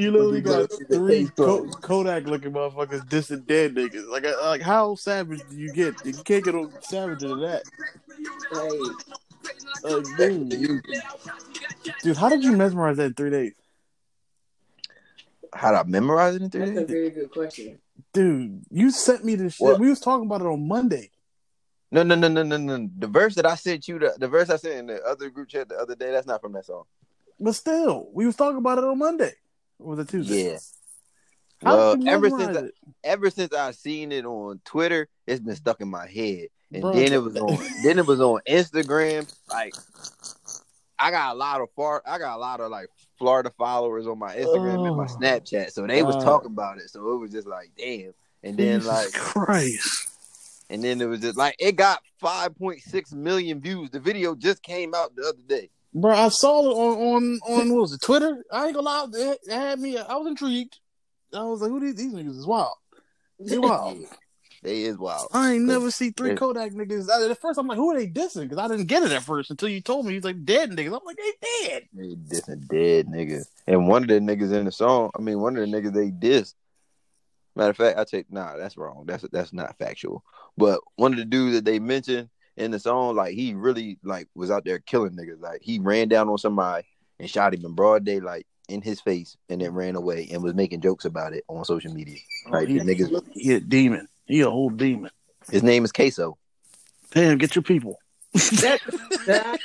You literally got three Kodak looking motherfuckers dissing dead niggas. Like, uh, like how savage do you get? You can't get no savager than that. Like, dude, dude, how did you mesmerize that in three days? How did I memorize it in three That's a days? very good question. Dude, you sent me this shit. What? We was talking about it on Monday. No, no, no, no, no, no. The verse that I sent you, the, the verse I sent in the other group chat the other day, that's not from that song. But still, we was talking about it on Monday. Or was it Tuesday? Yeah. How Well, ever since it? ever since I seen it on Twitter, it's been stuck in my head. And Bro. then it was on then it was on Instagram. Like I got a lot of far I got a lot of like Florida followers on my Instagram and my Oh. Snapchat. So they was talking about it. So it was just like, damn. And then Jesus like Christ. and then it was just like it got 5.6 million views. The video just came out the other day. Bro, I saw it on on on what was it, Twitter? I ain't gonna lie, it, had me. I was intrigued. I was like, "Who these these niggas is wild? They wild." They is wild. I ain't never see three Kodak niggas. I, at first, I'm like, "Who are they dissing?" Because I didn't get it at first until you told me he's like dead niggas. I'm like, "They dead." They dissing dead niggas. And one of the niggas in the song, I mean, one of the niggas they dissed. Matter of fact, I take nah, that's wrong. That's that's not factual. But one of the dudes that they mentioned in the song, like he really like was out there killing niggas. Like he ran down on somebody and shot him in broad daylight in his face and then ran away and was making jokes about it on social media. Oh, like he, the niggas he a demon. He a whole demon. his name is Queso. Damn, get your people. That, that,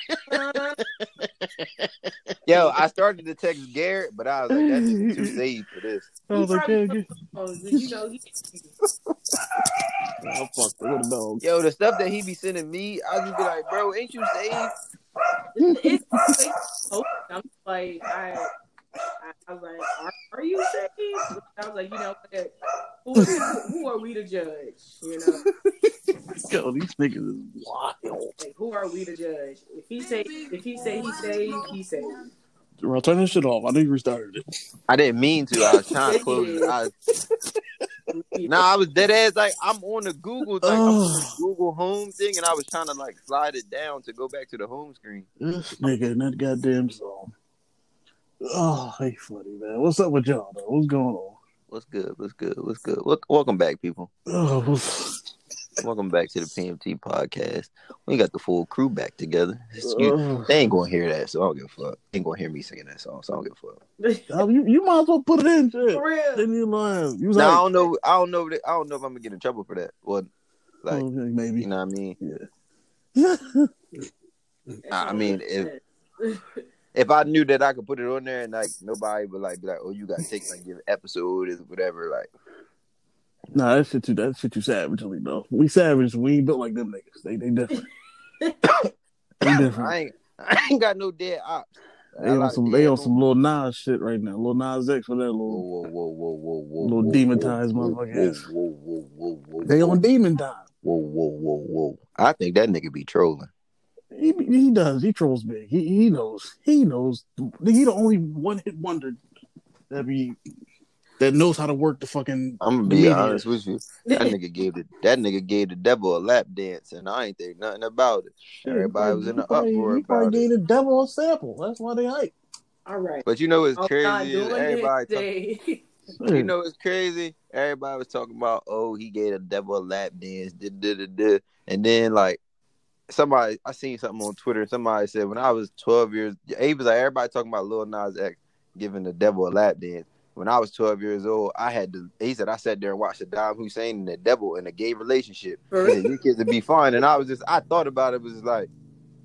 Yo, I started to text Garrett, but I was like, that nigga too saved for this. I was like, "Damn, get, did you know he, oh, fuck, what a dog." Yo, the stuff that he be sending me, I just be like, bro, ain't you saved? it's, it's, I'm like, I, I, I was like, are, are you saved? I was like, you know, who, who, who are we to judge? You know, Yo, these niggas is wild. like, who are we to judge? If he say, if he say he saved, he saved. Bro, turn this shit off. I know you restarted it. I didn't mean to. I was trying to close it. I, nah, I was dead ass. Like I'm on the Google, like I'm on the Google Home thing, and I was trying to like slide it down to go back to the home screen. This nigga in that goddamn song. Oh, hey, funny man. What's up with y'all though? What's going on? What's good? What's good? What's good? Look, welcome back, people. Oh, Welcome back to the PMT podcast. We got the full crew back together. Excuse- oh. they ain't gonna hear that, so I don't give a fuck. They ain't gonna hear me singing that song, so I don't give a fuck. Oh, you, you might as well put it in. Shit. For real. Then you lying. You was Now I don't know. I don't know. that- I don't know if I'm gonna get in trouble for that. Well, like oh, maybe. you know what I mean. Yeah. I mean, if if I knew that I could put it on there and like nobody would like be like, oh, you got to take like your episode or whatever. Like, nah, that shit too. That shit too savage, though. We savage. We ain't built like them niggas. They they different. they different. I ain't I ain't got no dead ops. They on some they on some Lil Nas shit right now. Lil Nas X for that little. whoa, whoa, whoa, whoa, whoa, Little whoa, demonetized whoa, motherfucker. Whoa, whoa, whoa, whoa, whoa. They on demon time. Whoa, whoa, whoa, whoa. I think that nigga be trolling. He he does. He trolls big. He he knows. He knows. He the only one hit wonder that be that knows how to work the fucking. I'm gonna be media. honest with you. That nigga gave the that nigga gave the devil a lap dance, and I ain't think nothing about it. Everybody he was in the probably- uproar He probably about gave it. the devil a sample. That's why they hype. All right. But you know what's I'm crazy? is Everybody, it talk, you know what's crazy? Everybody was talking about, oh, he gave the devil a lap dance, da, da, da, da. and then like somebody, I seen something on Twitter. Somebody said when I was 12 years, he was like everybody talking about Lil Nas X giving the devil a lap dance. When I was 12 years old, I had to. He said I sat there and watched Saddam Hussein and the devil in a gay relationship. Said, you kids would be fine. And I was just, I thought about it. Was like,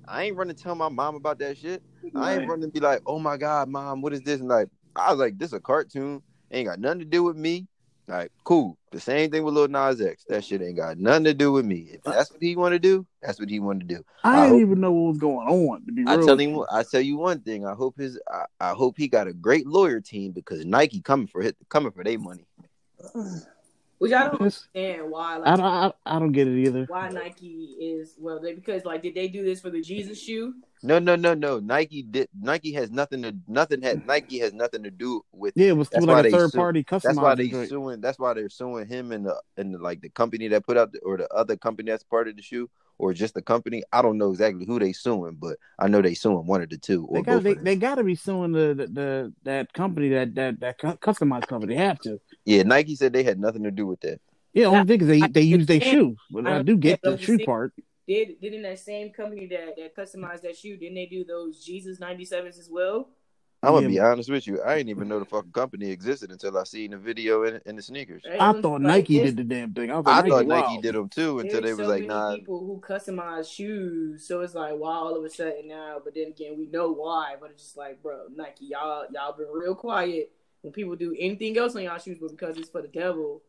I ain't running to tell my mom about that shit. I ain't running to be like, oh my god, mom, what is this? And like, I was like, this a cartoon. Ain't got nothing to do with me. Like, cool. The same thing with Lil Nas X. That shit ain't got nothing to do with me. If uh, that's what he want to do, that's what he want to do. I, I didn't hope- even know what was going on. To be I real, tell him, I tell you one thing. I hope his, I, I hope he got a great lawyer team because Nike coming for hit, coming for their money. Which I don't It's- understand why. I, don't- I, I don't get it either. why Nike is well, they because like, did they do this for the Jesus shoe? No, no, no, no. Nike did. Nike has nothing to nothing. Had Nike has nothing to do with. Yeah, it was That's through why like a they third sue- party customized. That's why they joint. suing. That's why they're suing him and the and the, like the company that put out the, or the other company that's part of the shoe or just the company. I don't know exactly who they suing, but I know they suing one of the two or They got they, they got to be suing the, the the that company that that that customized company. They have to. Yeah, Nike said they had nothing to do with that. Yeah, only thing is they I- they use their I- shoe, but I do get the shoe part. Did didn't that same company that that customized that shoe? Didn't they do those Jesus ninety sevens as well? I'm gonna Yeah, be honest with you. I didn't even know the fucking company existed until I seen the video in, in the sneakers. Right? I thought like, Nike there's- did the damn thing. I, was I like, thought wow. Nike did them too until There's they was so like, many nah. people who customize shoes, so it's like why all of a sudden now? But then again, we know why. But it's just like, bro, Nike, y'all y'all been real quiet when people do anything else on y'all shoes, but because it's for the devil.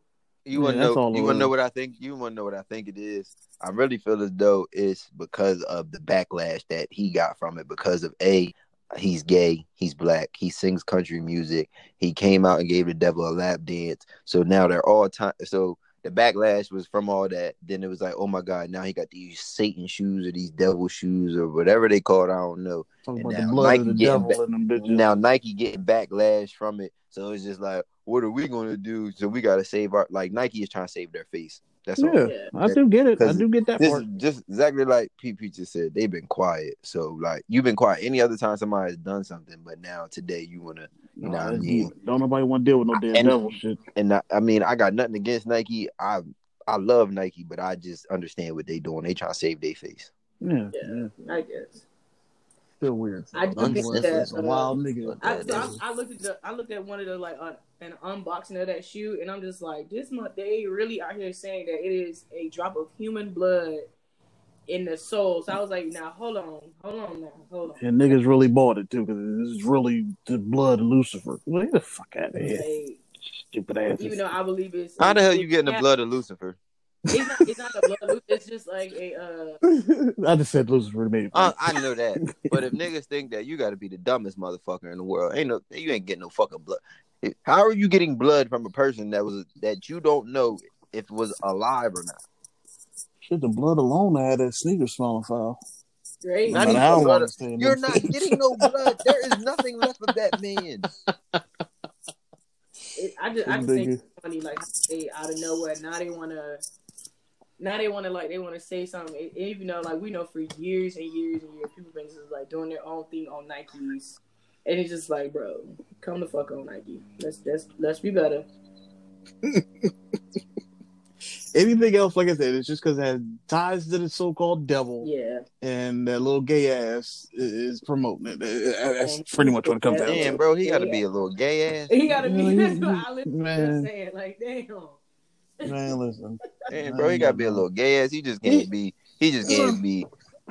You Yeah, wanna know? You wanna know what I think? You wanna know what I think it is? I really feel as though it's because of the backlash that he got from it. Because of a, he's gay, he's black, he sings country music, he came out and gave the devil a lap dance. So now they're all time. So the backlash was from all that. Then it was like, oh my god, now he got these Satan shoes or these devil shoes or whatever they call it. I don't know. Talking And about the now Nike the getting devil back- in them bitches. Now Nike getting backlash from it, so it's just like, what are we gonna do? So we gotta save our like Nike is trying to save their face. That's all. yeah, Yeah. I do get it. I do get that This part. is just exactly like PP just said. They've been quiet. So like you've been quiet any other time somebody has done something, but now today you wanna. You know what I mean? Don't nobody want to deal with no damn And- devil shit. And I, I mean, I got nothing against Nike. I I love Nike, but I just understand what they doing. They trying to save their face. Yeah, Yeah, yeah. I guess. Still weird. I do Nonetheless, think that, uh, wild nigga. I, so I, I looked at the, I looked at one of the like uh, an unboxing of that shoe, and I'm just like, this month they really out here saying that it is a drop of human blood in the soul. So I was like, now hold on, hold on, now, hold on. And niggas really bought it too, because this is really the blood of Lucifer. Well, get the fuck out of here, Like, stupid ass. even though I believe it's How the hell you getting the blood of Lucifer? It's not, it's not the blood. It's just like a uh, I just said Lucifer made it. Uh, I know that, but if niggas think that you got to be the dumbest motherfucker in the world, ain't no, you ain't getting no fucking blood. How are you getting blood from a person that was that you don't know if was alive or not? Shit, the blood alone had that sneaker smelling foul. right. Not even I don't blood. understand You're them. not getting no blood. There is nothing left of that man. It, I just I just think it's funny like they out of nowhere now they want to now they want to like they want to say something. And even though like we know for years and years and years people been just like doing their own thing on Nikes. And it's just like bro come the fuck on Nike. Let's let's let's be better. Anything else, like I said, it's just because it has ties to the so-called devil, yeah. And that little gay ass is promoting it. That's pretty much what it comes down Damn, to. bro, he got to be a little gay ass. he gotta be that's what I was man. saying like damn Man, listen, Damn, bro, he got to be a little gay ass. He just can't be. He just can't be.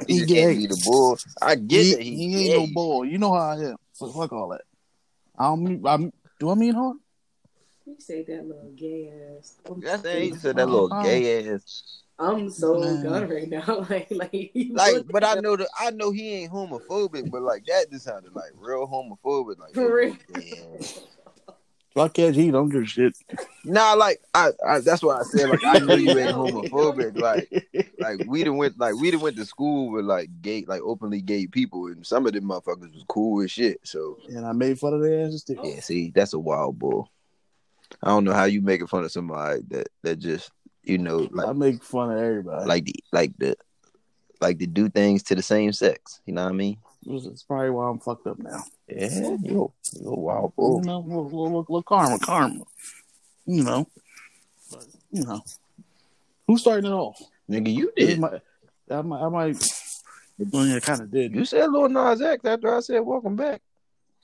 He He just gay. can't be the bull. I get he, that he, he ain't no gay. bull. You know how I am. So fuck all that. I don't. mean- I, do I mean hard? he said that little gay ass That's that. He said that little gay ass. I'm so Man. done right now like like Like, but I know that I know he ain't homophobic, but like that just sounded like real homophobic. Like, For real. Damn. If he don't just shit. Nah, like I, I that's why I said like I knew you ain't homophobic. Like, like we done went like we done went to school with like gay, like openly gay people, and some of them motherfuckers was cool as shit. So and I made fun of their asses too. yeah, see, that's a wild bull. I don't know how you making fun of somebody that that just you know like I make fun of everybody. like the like the like to do things to the same sex. You know what I mean? It's probably why I'm fucked up now. Yeah, you you a wild You bull. know, little, little, little, little karma, karma. You know, but you know, who's starting it off? Nigga, you did. might- I might, I might. Yeah, kind of did. You said Lil Nas X after I said welcome back.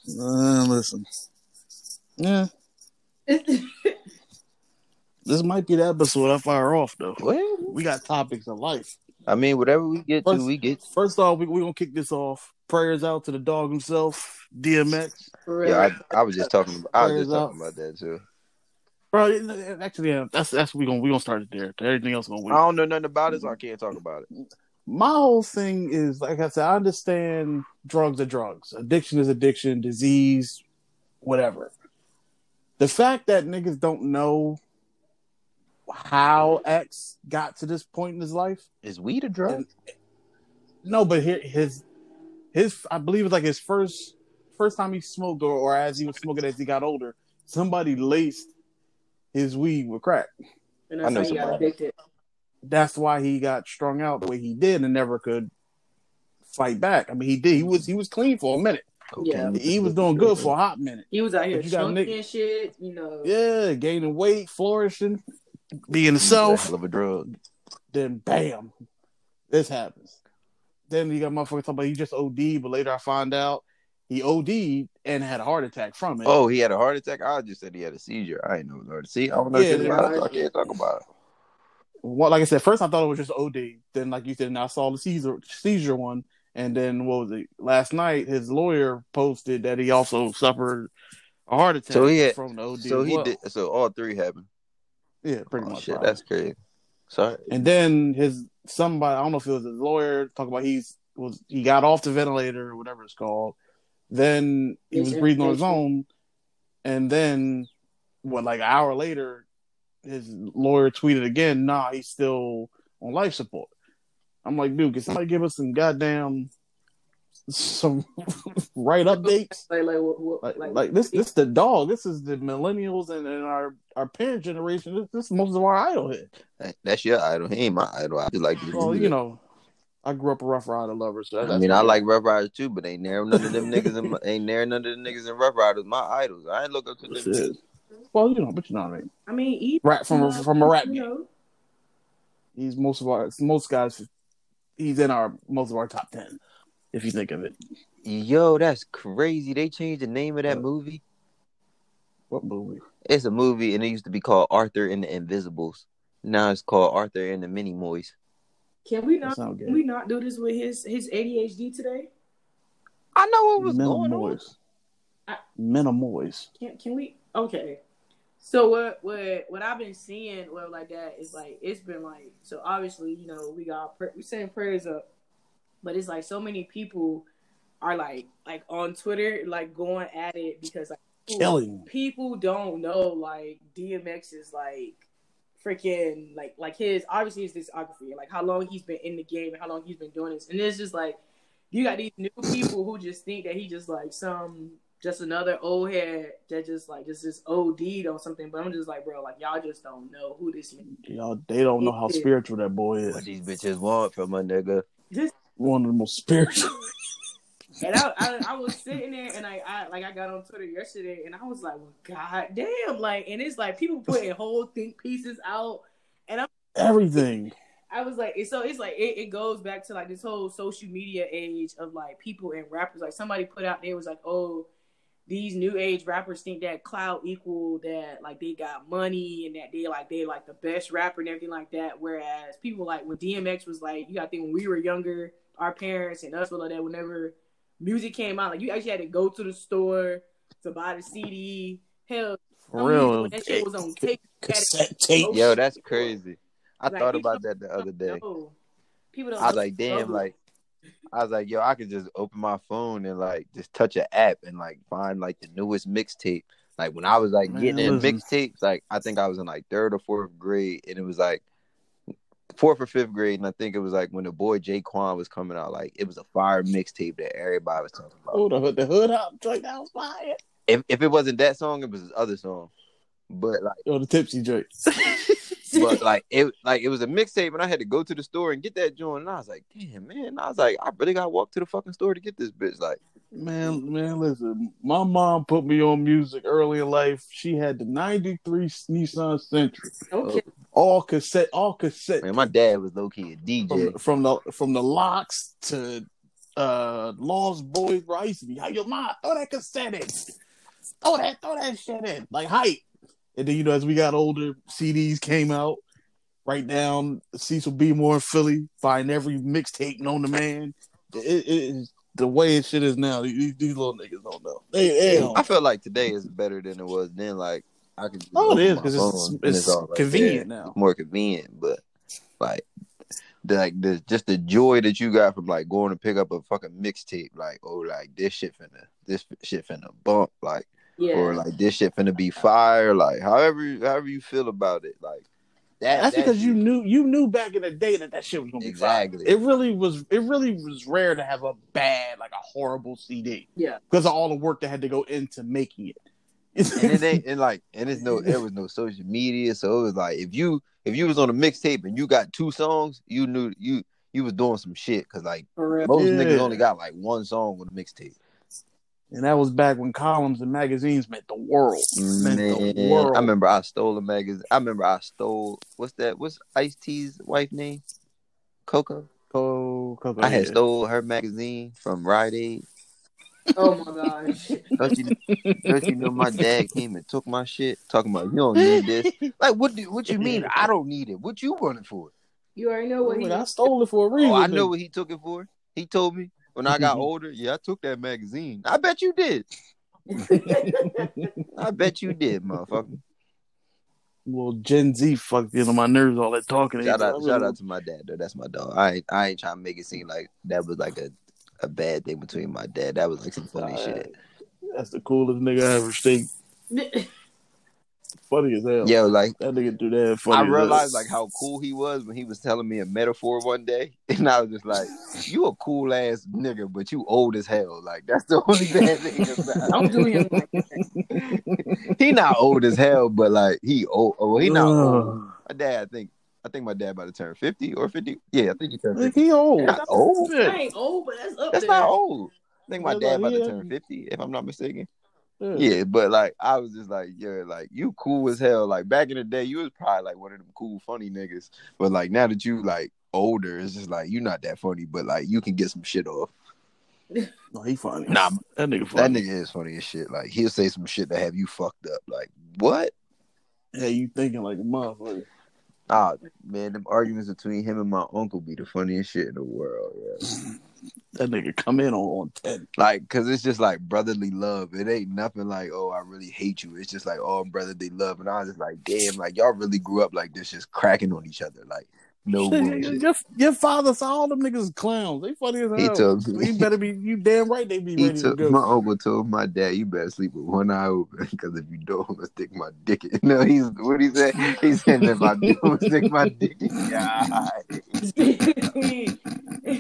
Uh, listen, yeah, this might be the episode I fire off though. Well, We got topics of life. I mean, whatever we get to, we get. First off, we we gonna kick this off. Prayers out to the dog himself, DMX. Yeah, I, I was just talking. I was just talking about that too. Bro, actually, yeah, that's that's we gonna we gonna start it there. Everything else gonna wait. I don't know nothing about it, so I can't talk about it. my whole thing is like I said, I understand drugs are drugs, addiction is addiction, disease, whatever. The fact that niggas don't know how X got to this point in his life, Is weed a drug? no, but here his his I believe it's like his first first time he smoked or, or as he was smoking as he got older, somebody laced his weed with crack. and I that's know how he got addicted. that's why he got strung out the way he did and never could fight back. I mean, he did. He was he was clean for a minute. Yeah. He was doing good for a hot minute. He was out here But you Nick- shit, you know. Yeah, gaining weight, flourishing, being He's a himself. hell of a drug. Then bam, this happens. Then you got motherfuckers talking about he just OD, but later I find out he OD'd and had a heart attack from it. Oh, he had a heart attack. I just said he had a seizure. I didn't know it was. See, I don't know Yeah, shit about it. I can't talk about it. Well, like I said, first I thought it was just OD. Then, like you said, and I saw the seizure seizure one, and then what was it? Last night, his lawyer posted that he also suffered a heart attack So he had- from the OD. So he well. did. So all three happened. yeah, pretty Oh, much. shit, probably. that's crazy. Sorry. And then his somebody, I don't know if it was his lawyer, talk about he's was he got off the ventilator or whatever it's called. Then he was breathing on his own, and then what? Like an hour later, his lawyer tweeted again, "Nah, he's still on life support." I'm like, dude, can somebody give us some goddamn some right updates? Like, like, what, what, Like, like, like this, this the dog. This is the millennials and, and our our parent generation. This, this is most of our idol here. That- That's your idol. He ain't my idol. I just like. his Well, you know, I grew up a Ruff Ryder lover, so I mean, I like Ruff Ryders too, but ain't there none of them niggas. In my, ain't there none of the niggas in Ruff Ryders my idols. I ain't look up to them. Well, you know, but you know what I mean. I mean, he, Rap from from a rap you game. know, He's most of our most guys. He's in our most of our top ten, if you think of it. Yo, that's crazy. They changed the name of that movie. What movie? It's a movie, and it used to be called Arthur and the Invisibles. Now it's called Arthur and the Minimoys. can we That not? Can we not do this with his his ADHD today? I know what was going on. Minimoys. I- Minimoys. Can can we? Okay. So what what what I've been seeing, well, like that is like it's been like so. Obviously, you know, we got pr- we saying prayers up, but it's like so many people are like like on Twitter, like going at it because like Killing. people don't know like DMX is like freaking like like his obviously his discography, like how long he's been in the game and how long he's been doing this, and it's just like you got these new people who just think that he just like some just another old head that just like just just OD'd on something. But I'm just like, bro, like y'all just don't know who this is. Y'all, they don't know how spiritual that boy What is. these bitches want from a nigga. Just One of the most spiritual. and I, I I was sitting there and I, I like I got on Twitter yesterday and I was like, well, god damn, like and it's like people putting whole think pieces out and I'm Everything. I was like, so it's like it, it goes back to like this whole social media age of like people and rappers. Like somebody put out there was like, oh, these new age rappers think that cloud equal that like they got money and that they like they like the best rapper and everything like that. Whereas people like when DMX was like, you got to think when we were younger, our parents and us were like that. Whenever music came out, like you actually had to go to the store to buy the CD. Hell, For real. when that shit was on tape. you had to Cassette tape. Yo, that's crazy. I Like, thought about that the other day. know. People don't. I was like, the damn, struggle. like I was like, yo, I could just open my phone and like just touch an app and like find like the newest mixtape. Like when I was like Man, getting in mixtapes, like I think I was in like third or fourth grade, and it was like fourth or fifth grade, and I think it was like when the boy Jay J-Kwon was coming out, like it was a fire mixtape that everybody was talking about. Oh, the, hood- the hood hop joint that was fire. If if it wasn't that song, it was his other song. But like Yo, the tipsy joint. but like it like it was a mixtape and I had to go to the store and get that joint and I was like, damn man, I was like, I really gotta walk to the fucking store to get this bitch. Like Man, man, listen. My mom put me on music early in life. She had the '93 Nissan Sentra, okay. Oh. All cassette, all cassette. man, my dad was low key a DJ. from, from the from the LOX to uh Lost Boyz, bro. I used to be how your mom throw that cassette in, throw that throw that shit in like hype. And then you know as we got older, CDs came out. Right down Cecil B. Moore in Philly, find every mixtape known to man. It, it, the way it shit is now. These, these little niggas don't know. They, they don't. I feel like today is better than it was then. Like I could just Oh, it open is my because it's, phone and it's all right convenient there. now. more convenient, but like the, like the just the joy that you got from like going to pick up a fucking mixtape, like oh like this shit finna this shit finna bump, like Yeah. or like this shit finna be fire, like however however you feel about it, like that. That's that because you knew you knew back in the day that that shit was gonna be. Exactly. It really was. It really was rare to have a bad, like a horrible CD yeah. because of all the work that had to go into making it. And it ain't and like and it's no there was no social media, so it was like if you if you was on a mixtape and you got two songs, you knew you you was doing some shit because like most Yeah. niggas only got like one song on a mixtape. And that was back when columns and magazines meant the world. Meant the world. I remember I stole a magazine. I remember I stole what's that? What's Ice T's wife name? Coco. Oh, Coco, I had yeah. stole her magazine from Rite Aid. Oh my gosh. Don't you, don't you know my dad came and took my shit? Talking about you don't need this. Like what? Do, what you mean? I don't need it. What you want it for? You already know what oh, he. Like, I stole it for a oh, reason. Oh, I know what he took it for. He told me when I got older. Yeah, I took that magazine. I bet you did. I bet you did, motherfucker. Well, Gen Z fucked you know my nerves. All that talking. Shout out, shout out to my dad though. That's my dog. I ain't, I ain't trying to make it seem like that was like a, a bad thing between my dad. That was like some funny Nah, shit. That's the coolest nigga I ever seen. Funny as hell. Yeah, like That nigga do that. Funny I realized like how cool he was when he was telling me a metaphor one day, and I was just like, "You a cool ass nigga, but you old as hell." Like that's the only bad thing about. Don't do him like it. He not old as hell, but like he old. Oh, he not old. My dad, I think, I think my dad about to turn fifty or fifty. Yeah, I think he turned fifty. he old. Not old. that. ain't old, but that's up That's there. not old. I think my dad about to turn fifty, if I'm not mistaken. Yeah. Yeah, but like I was just like, yeah, like you cool as hell. Like back in the day, you was probably like one of them cool, funny niggas. But like now that you like older, it's just like you're not that funny, but like you can get some shit off. No, he funny. Nah, that nigga that nigga is funny as shit. Like he'll say some shit that have you fucked up. Like what? Yeah, you thinking like a motherfucker. Ah, man, them arguments between him and my uncle be the funniest shit in the world. Yeah. That nigga come in on, on ten. Like, cause it's just like brotherly love. It ain't nothing like, oh, I really hate you. It's just like, oh, brotherly love. And I was just like, damn, like y'all really grew up like this, just cracking on each other. Like, no bullshit. your, your father saw all them niggas clowns. They funny as hell. He told me. you better be. You damn right they be He ready took to go. my uncle told my dad, "You better sleep with one eye open, because if you don't, I'm gonna stick my dick in." No, he's what he said. He said, "If I do, I'm gonna stick my dick in your.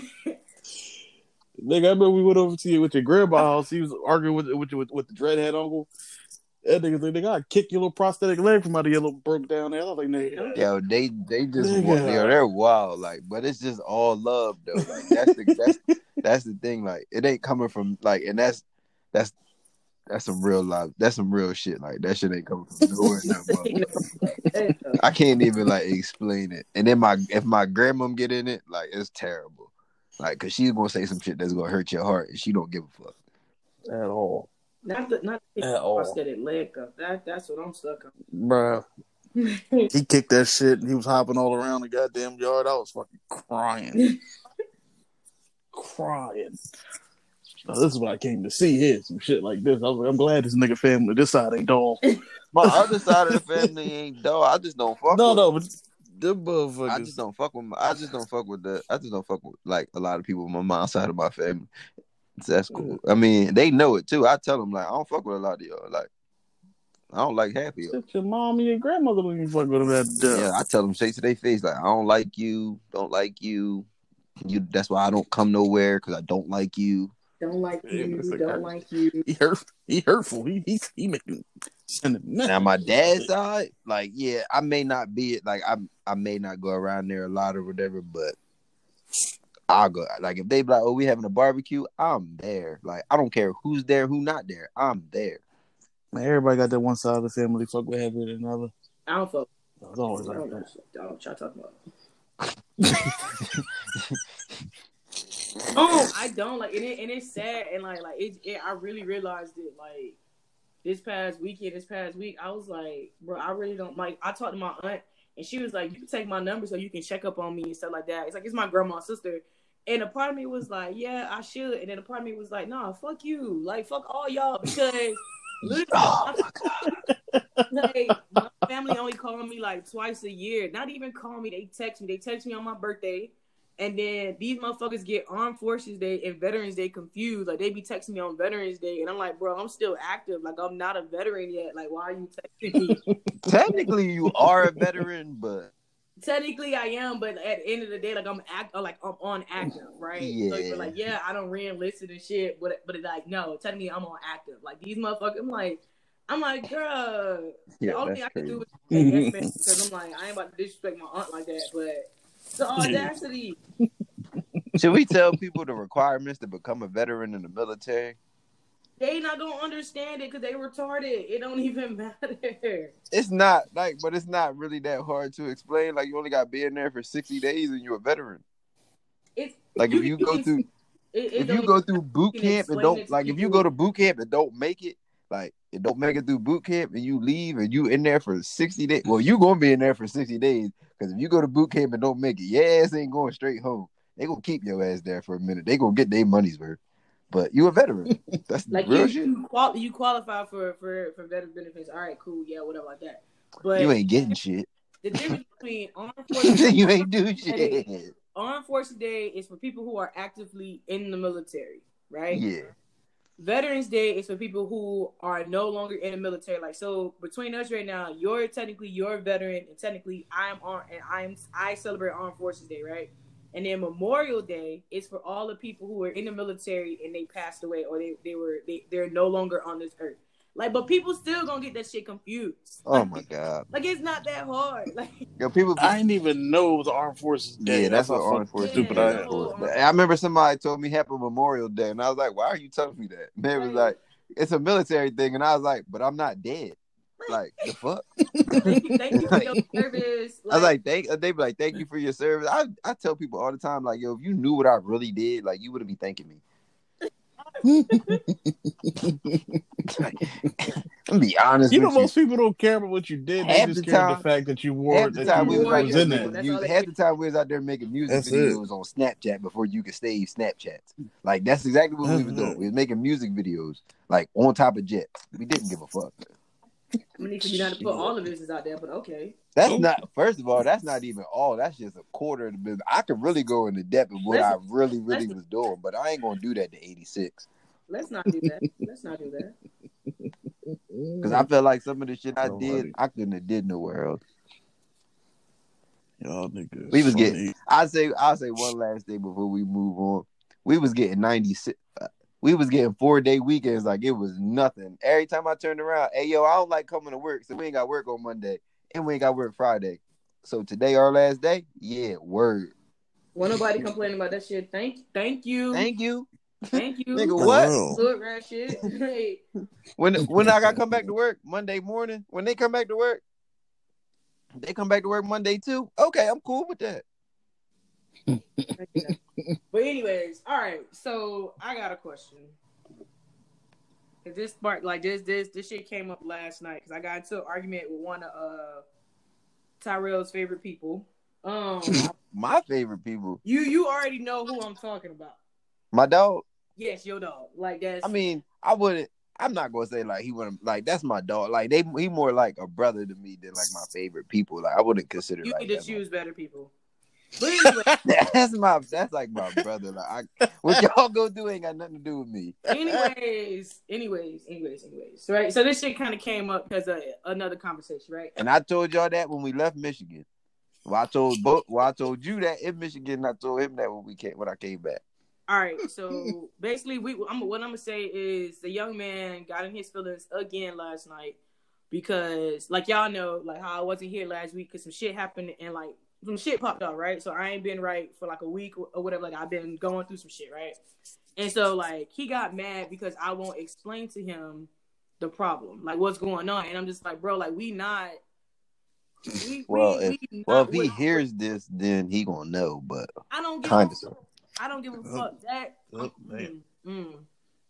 Nigga, I remember we went over to you with your grandma house. He was arguing with with with, with the dreadhead uncle. That nigga said, "Nigga, I kick your little prosthetic leg from out of your little broke down there." I was like, "Nigga, Yo, they they just Nigga. wa- yo, they're wild. Like, but it's just all love though. Like that's the that's that's the thing. Like, it ain't coming from like, and that's that's that's some real life. That's some real shit. Like that shit ain't coming from nowhere. in that motherfucker. I can't even like explain it. And then my if my grandmom get in it, like it's terrible. Like, cause she's gonna say some shit that's gonna hurt your heart, and she don't give a fuck. at all, Not the not the At all. prosthetic leg up. That that's what I'm stuck on. bruh." He kicked that shit and he was hopping all around the goddamn yard. I was fucking crying, crying. Now, this is what I came to see here, some shit like this. I was like, I'm glad this nigga family, this side ain't dull. My other side of the family ain't though. I just don't fuck. no, with no, them. but them motherfuckers. I just don't fuck with. My, I just don't fuck with the. I just don't fuck with like a lot of people on my mom's side of my family. So that's cool. I mean, they know it too. I tell them like I don't fuck with a lot of y'all. Like I don't like half of y'all. Shit, your mom and your grandmother don't even fuck with them that dumb. Yeah, I tell them straight to their face like I don't like you. Don't like you. You. That's why I don't come nowhere because I don't like you. don't like Yeah, you. that's like don't that. like you. He hurt. He hurtful. He he he making sending Now my dad's side, like yeah, I may not be it. Like I I may not go around there a lot or whatever, but I'll go. Like if they be like, oh, we having a barbecue, I'm there. Like I don't care who's there, who not there. I'm there. Man, everybody got that one side of the family fuck with heavier than another. I don't fuck. It's always I like don't, that. I don't try talking about. Oh, I don't like, and, it, and it's sad, and like, like it, it. I really realized it, like this past weekend, this past week. I was like, bro, I really don't like. I talked to my aunt, and she was like, "You can take my number so you can check up on me and stuff like that." It's like it's my grandma's sister, and a part of me was like, "Yeah, I should," and then a part of me was like, "Nah, fuck you, like fuck all y'all," because oh literally, Oh my god. like my family only call me like twice a year. Not even call me, they text me. They text me on my birthday. And then these motherfuckers get Armed Forces Day and Veterans Day confused. Like they be texting me on Veterans Day, and I'm like, bro, I'm still active. Like I'm not a veteran yet. Like why are you texting me? Technically, you are a veteran, but Technically, I am, but at the end of the day, like I'm act, uh, like I'm on active, right? So Yeah. you're like, yeah, I don't re-enlisted and shit, but but it's like, no, technically I'm on active. Like these motherfuckers, I'm like, I'm like, girl, Yeah, the only thing I can do is say because I'm like, I ain't about to disrespect my aunt like that. But the audacity, Should we tell people the requirements to become a veteran in the military? They not gonna understand it because they retarded. It don't even matter. It's not like, but it's not really that hard to explain. Like you only got to be in there for sixty days and you're a veteran. It's Like if you go through, it, it if you go through boot camp and don't like, if you go to boot camp and don't make it, like it don't make it through boot camp and you leave and you in there for sixty days. Well, you gonna be in there for sixty days because if you go to boot camp and don't make it, your ass ain't going straight home. They gonna keep your ass there for a minute. They gonna get their money's worth. But you a veteran. That's like real you, shit. you, qual- you qualify for for for veteran benefits. All right, cool, yeah, whatever like that. But You ain't getting shit. the difference between armed forces you ain't do shit. Armed Forces Day is for people who are actively in the military, right? Yeah. Veterans Day is for people who are no longer in the military. Like so, between us right now, you're technically you're a veteran, and technically I'm on, and I'm I celebrate Armed Forces Day, right? And then Memorial Day is for all the people who were in the military and they passed away, or they they were they they're no longer on this earth. Like, but people still gonna get that shit confused. Oh Like, my god. Like it's not that hard. Like Yo, people. Be, I didn't even know it was Armed Forces Day. yeah, that's what how Armed fucking Forces stupid Day I that's am. I remember somebody told me Happy Memorial Day, and I was like, "Why are you telling me that?" And they was like, "It's a military thing," and I was like, "But I'm not dead." Like the fuck? thank you, thank you for your service. I was like, "Thank." They be like, "Thank you for your service." I I tell people all the time, like, "Yo, if you knew what I really did, like, you wouldn't be thanking me." I'm be honest You know, with you. most people don't care about what you did. They Half just the care time- the fact that you wore Half the that time you we You was, out was there in people. there. making music. Half the time we was out there making music That's it. videos on Snapchat before you could save Snapchats. Like that's exactly what we That's was it. doing. We was making music videos like on top of jets. We didn't give a fuck. I need for you not to put all the business out there, but okay. That's Nope. not. First of all, that's not even all. That's just a quarter of the business. I could really go into depth of what I Let's- really, really let's- was doing, but I ain't gonna do that to eighty six Let's not do that. Let's not do that. because I felt like some of the shit I Nobody. did, I couldn't have did nowhere else. Y'all niggas. We was funny. getting- I say, I say one last thing before we move on. We was getting ninety six. Uh, We was getting four day weekends like it was nothing. Every time I turned around, hey yo, I don't like coming to work, so we ain't got work on Monday and we ain't got work Friday. So today our last day, yeah, word. When nobody complaining about that shit, thank thank you. Thank you, Thank you. nigga. What? real. Good rat shit. Hey, When when I got to come back to work Monday morning, when they come back to work, they come back to work Monday too. Okay, I'm cool with that. but anyways, all right. So I got a question. 'Cause This part, like this, this, this shit came up last night because I got into an argument with one of uh Tyrell's favorite people. Um, My favorite people, you you already know who I'm talking about. my dog. Yes, your dog. Like that's. I mean, I wouldn't. I'm not gonna say like he wouldn't like that's my dog. Like they, he more like a brother to me than like my favorite people. Like I wouldn't consider you like need to choose better people. But anyway, that's my that's like my brother. Like I, what y'all go do ain't got nothing to do with me. anyways, anyways, anyways, anyways. Right. So this shit kind of came up because of another conversation, right? And I told y'all that when we left Michigan. Well, I told both. Well, I told you that in Michigan. I told him that when we came when I came back. All right. So basically, we I'm, what I'm gonna say is the young man got in his feelings again last night because, like y'all know, like how I wasn't here last week because some shit happened and like some shit popped up, right? So I ain't been right for like a week or whatever. Like I've been going through some shit, right? And so like he got mad because I won't explain to him the problem, like what's going on, and I'm just like, bro, like we not. We, Well, we, if- we Well, if he with- hears this, then he gonna know. But I don't give kind a of so. I don't give a Oh. fuck that. Oh, man. Mm,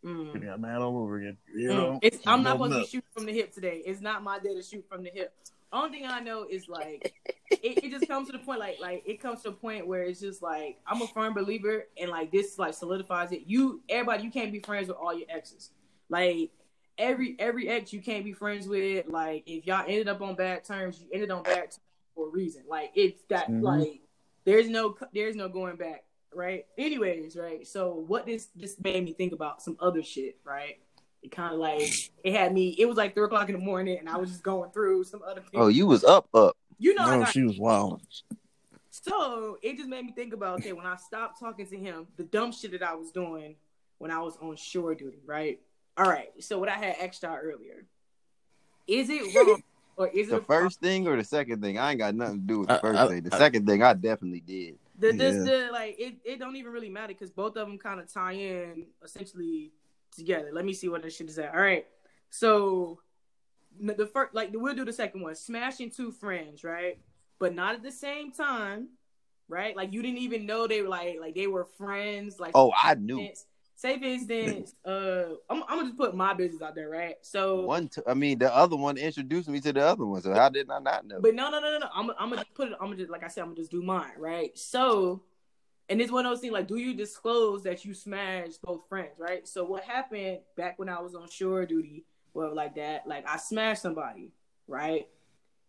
mm, mm. Yeah, man, all over again. You Mm. know, It's, I'm not building supposed to shoot from the hip today. It's not my day to shoot from the hip. Only thing I know is like it, it just comes to the point like like it comes to a point where it's just like I'm a firm believer and like this like solidifies it. You everybody you can't be friends with all your exes. Like every every ex you can't be friends with. Like if y'all ended up on bad terms, you ended on bad terms for a reason. Like it's that Mhm. like there's no there's no going back. Right. Anyways, right. So what this this made me think about some other shit. Right. It kind of like it had me. It was like three o'clock in the morning, and I was just going through some other oh, things. Oh, you was up, up. you know, No, got she was wild. so it just made me think about okay, when I stopped talking to him, the dumb shit that I was doing when I was on shore duty, right? All right. So what I had asked y'all earlier. is it wrong or is it The a problem? first thing or the second thing? I ain't got nothing to do with the I- first I- thing. The I- second thing, I definitely did. The, the, Yeah. the, like it, it don't even really matter because both of them kind of tie in essentially together. Let me see what this shit is at. All right, so the first like we'll do the second one. Smashing two friends, right? But not at the same time, right? Like you didn't even know they were like like they were friends. Like Oh, I knew. Say for instance, uh, I'm, I'm gonna just put my business out there, right? So One, t- I mean, the other one introduced me to the other one. So how did I not know? But no, no, no, no, no. I'm, I'm gonna put it. I'm gonna just like I said. I'm gonna just do mine, right? So, and it's one of those things like, do you disclose that you smashed both friends, right? So what happened back when I was on shore duty, well, like that, like I smashed somebody, right?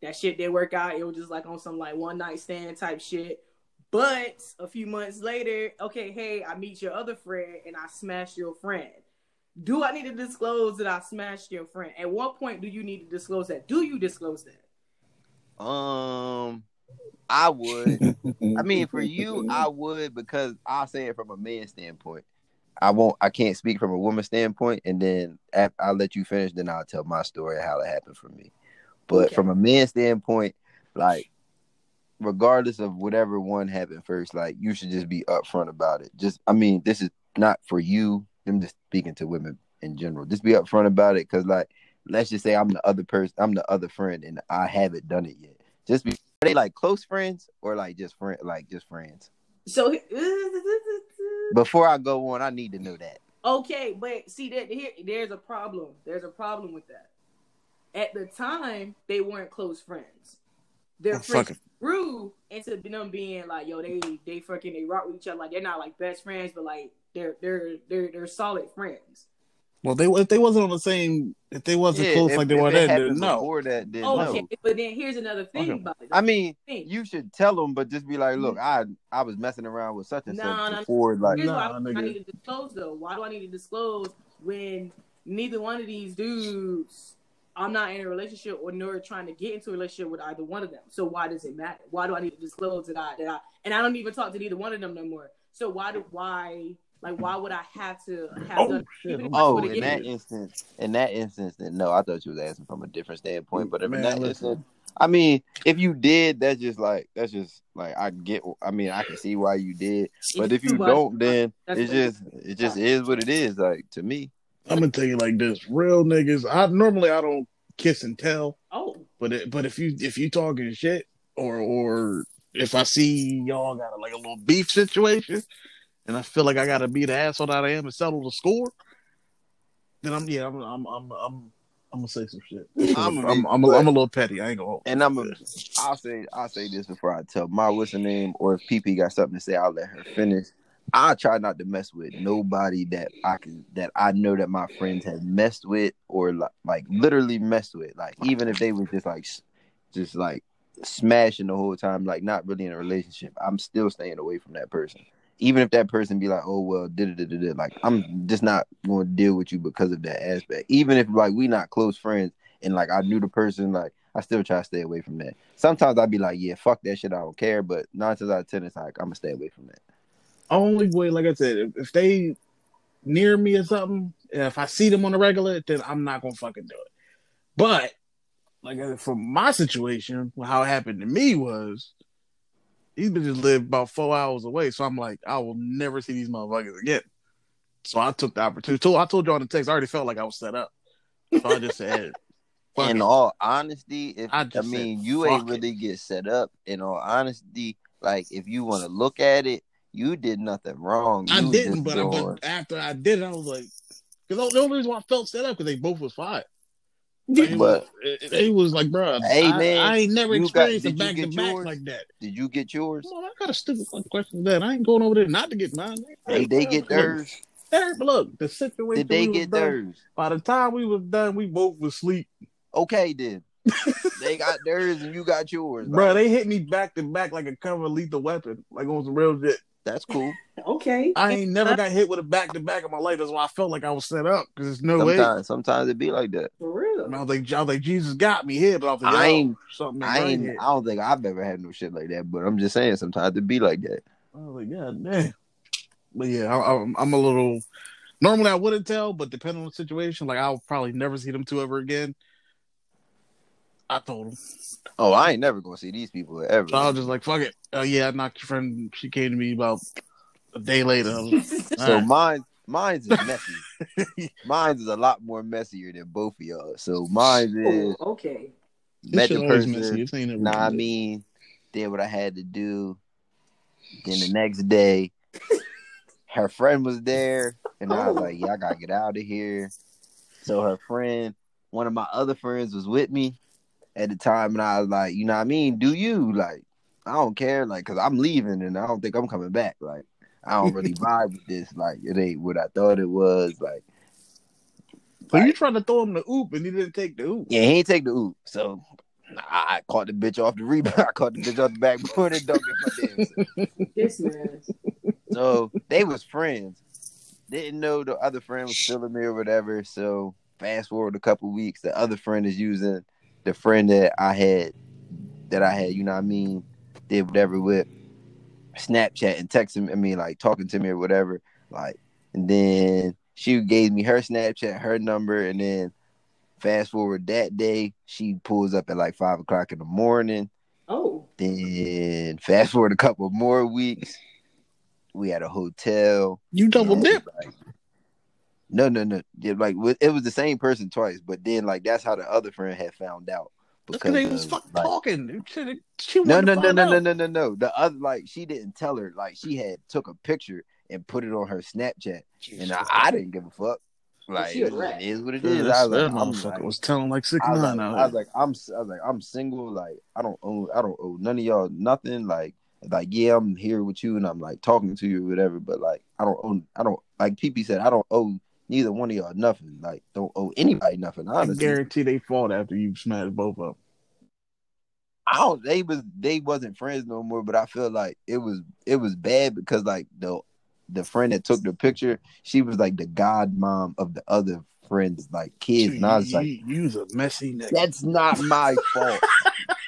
That shit didn't work out. It was just like on some like one night stand type shit. But a few months later, okay, hey, I meet your other friend and I smash your friend. Do I need to disclose that I smashed your friend? At what point do you need to disclose that? Do you disclose that? Um, I would. I mean, for you, I would because I'll say it from a man standpoint. I won't. I can't speak from a woman standpoint, and then af- I'll let you finish. Then I'll tell my story of how it happened for me. But Okay. from a man standpoint, like regardless of whatever one happened first, like you should just be upfront about it. Just, I mean, this is not for you. I'm just speaking to women in general. Just be upfront about it, because like, let's just say I'm the other person, I'm the other friend, and I haven't done it yet. Just be are they like close friends or like just friend, like just friends. So Before I go on, I need to know that. okay, but see that here there's a problem. There's a problem with that. At the time, they weren't close friends. Their Oh, friends grew into them being like, yo, they they fucking they rock with each other. Like they're not like best friends, but like they're they're they're they're solid friends. Well, they if they wasn't on the same, if they wasn't Yeah, close if- like they were it then, no. Before that, then Oh, no. okay. But then here's another thing Okay. about it. I mean, Thing. you should tell them, but just be like, look, mm-hmm. I I was messing around with such and Nah, such nah, before, like. Here's Nah, why I. I need to disclose though. Why do I need to disclose when neither one of these dudes I'm not in a relationship or nor trying to get into a relationship with either one of them. So why does it matter? Why do I need to disclose that I that I and I don't even talk to neither one of them no more. So why do why like why would I have to have Oh, done even Oh, in given that it- instance, in that instance, then no, I thought you was asking from a different standpoint. But if in Man, that listen. instance, I mean, if you did, that's just like that's just like I get. I mean, I can see why you did, but if you don't, then it's it just it just is what it is. Like to me, I'm gonna tell you like this: real niggas. I normally I don't kiss and tell, Oh, but it, but if you if you talking shit or or if I see y'all got a, like a little beef situation, and I feel like I got to be the asshole that I am and settle the score, then I'm yeah I'm I'm I'm I'm, I'm gonna say some shit. I'm I'ma I'm, I'm, a, I'm a little petty. I ain't gonna. hold and I'm a, I'll say I'll say this before I tell my what's her name, or if PP got something to say, I'll let her finish. I try not to mess with nobody that I can that I know that my friends have messed with or like, like literally messed with. Like even if they were just like just like smashing the whole time, like not really in a relationship, I'm still staying away from that person. Even if that person be like, oh well, did it, like I'm just not going to deal with you because of that aspect. Even if like we not close friends and like I knew the person, like I still try to stay away from that. Sometimes I'd be like, yeah, fuck that shit, I don't care. But nine times out of ten, it's like I'm gonna stay away from that. only way, like I said, if, they near me or something, if I see them on the regular, then I'm not gonna fucking do it. But like uh, from my situation, how it happened to me was these bitches live about four hours away, so I'm like, I will never see these motherfuckers again. So I took the opportunity. I told you on the text, I already felt like I was set up, so I just said, in it. all honesty, if I I, mean said, you ain't really get set up. In all honesty, like if you want to look at it, you did nothing wrong. I You didn't, but, doing- but after I did it, I was like, because the only reason why I felt set up because they both was fired. Like, But- was, it, it was like, bro, Hey, I, man, I ain't never you got- experienced a back to back like that. did you get yours? Come on, I got a stupid question for that. I ain't going over there not to get mine. Hey, they get theirs. Third, but look, the situation. Did they we was get done, theirs? By the time we was done, we both was asleep, Okay, then they got theirs and you got yours. bro. Like, They hit me back to back like a cover lethal weapon, like on some real shit. That's cool. okay. I ain't never got hit with a back to back in my life. That's why I felt like I was set up because there's no way. Sometimes, sometimes it be like that. For real. I was like, I was like, Jesus got me here, but I was like, I ain't- something I ain't. here. I don't think I've ever had no shit like that. But I'm just saying, sometimes it be like that. I was like, God damn. But yeah, I, I'm, I'm a little. Normally, I wouldn't tell, but depending on the situation, like I'll probably never see them two ever again. I told him. Oh, I ain't never gonna see these people ever. So I was just like, fuck it. Oh yeah, I knocked your friend. She came to me about a day later. Like, so Alright. mine, mine's is messy. mine's is a lot more messier than both of y'all. So mine is Oh, okay. This met the person. messy. This ain't never Nah, I mean, did what I had to do. Then the next day, her friend was there, and I was Oh. like, "Yeah, I gotta get out of here." So her friend, one of my other friends, was with me at the time, and I was like, "You know what I mean? Do you like? I don't care, like, cause I'm leaving, and I don't think I'm coming back. Like, I don't really vibe with this. Like, it ain't what I thought it was. Like, So you trying to throw him the oop and he didn't take the oop. yeah, he ain't take the oop. So I, I caught the bitch off the rebound. I caught the bitch off the backboard and dunked it my damn. This man. So they was friends. Didn't know the other friend was feeling me or whatever. So fast forward a couple weeks, the other friend is using the friend that I had that I had, you know what I mean, did whatever with Snapchat and texting I mean like talking to me or whatever. Like and then she gave me her Snapchat, her number, and then fast forward that day, she pulls up at like five o'clock in the morning. Oh. Then fast forward a couple more weeks, we had a hotel. You double and, dip. like, no, no, no. Yeah, like it was the same person twice, but then like that's how the other friend had found out because they was of, fucking like- talking. She, she No, wanted no, no, find no, no, no, no, no. The other like she didn't tell her. Like she had took a picture and put it on her Snapchat, and I, I didn't give a fuck. Like she a it rat. is what it Yeah, I was like, I'm like, was telling like six I was nine like, I was like, I'm, I was like, I'm single. Like, I don't owe, I don't owe none of y'all nothing. Like, like, yeah, I'm here with you, and I'm like talking to you, or whatever. But like, I don't owe, I don't like. PP said, I don't owe neither one of y'all nothing. Like, don't owe anybody nothing. I guarantee they fought after you smashed both of them. I don't. They was, they wasn't friends no more. But I feel like it was, it was bad because like the, the friend that took the picture, she was like the god mom of the other friends, like kids, and I was like, you, you was a messy nigga. that's not my fault.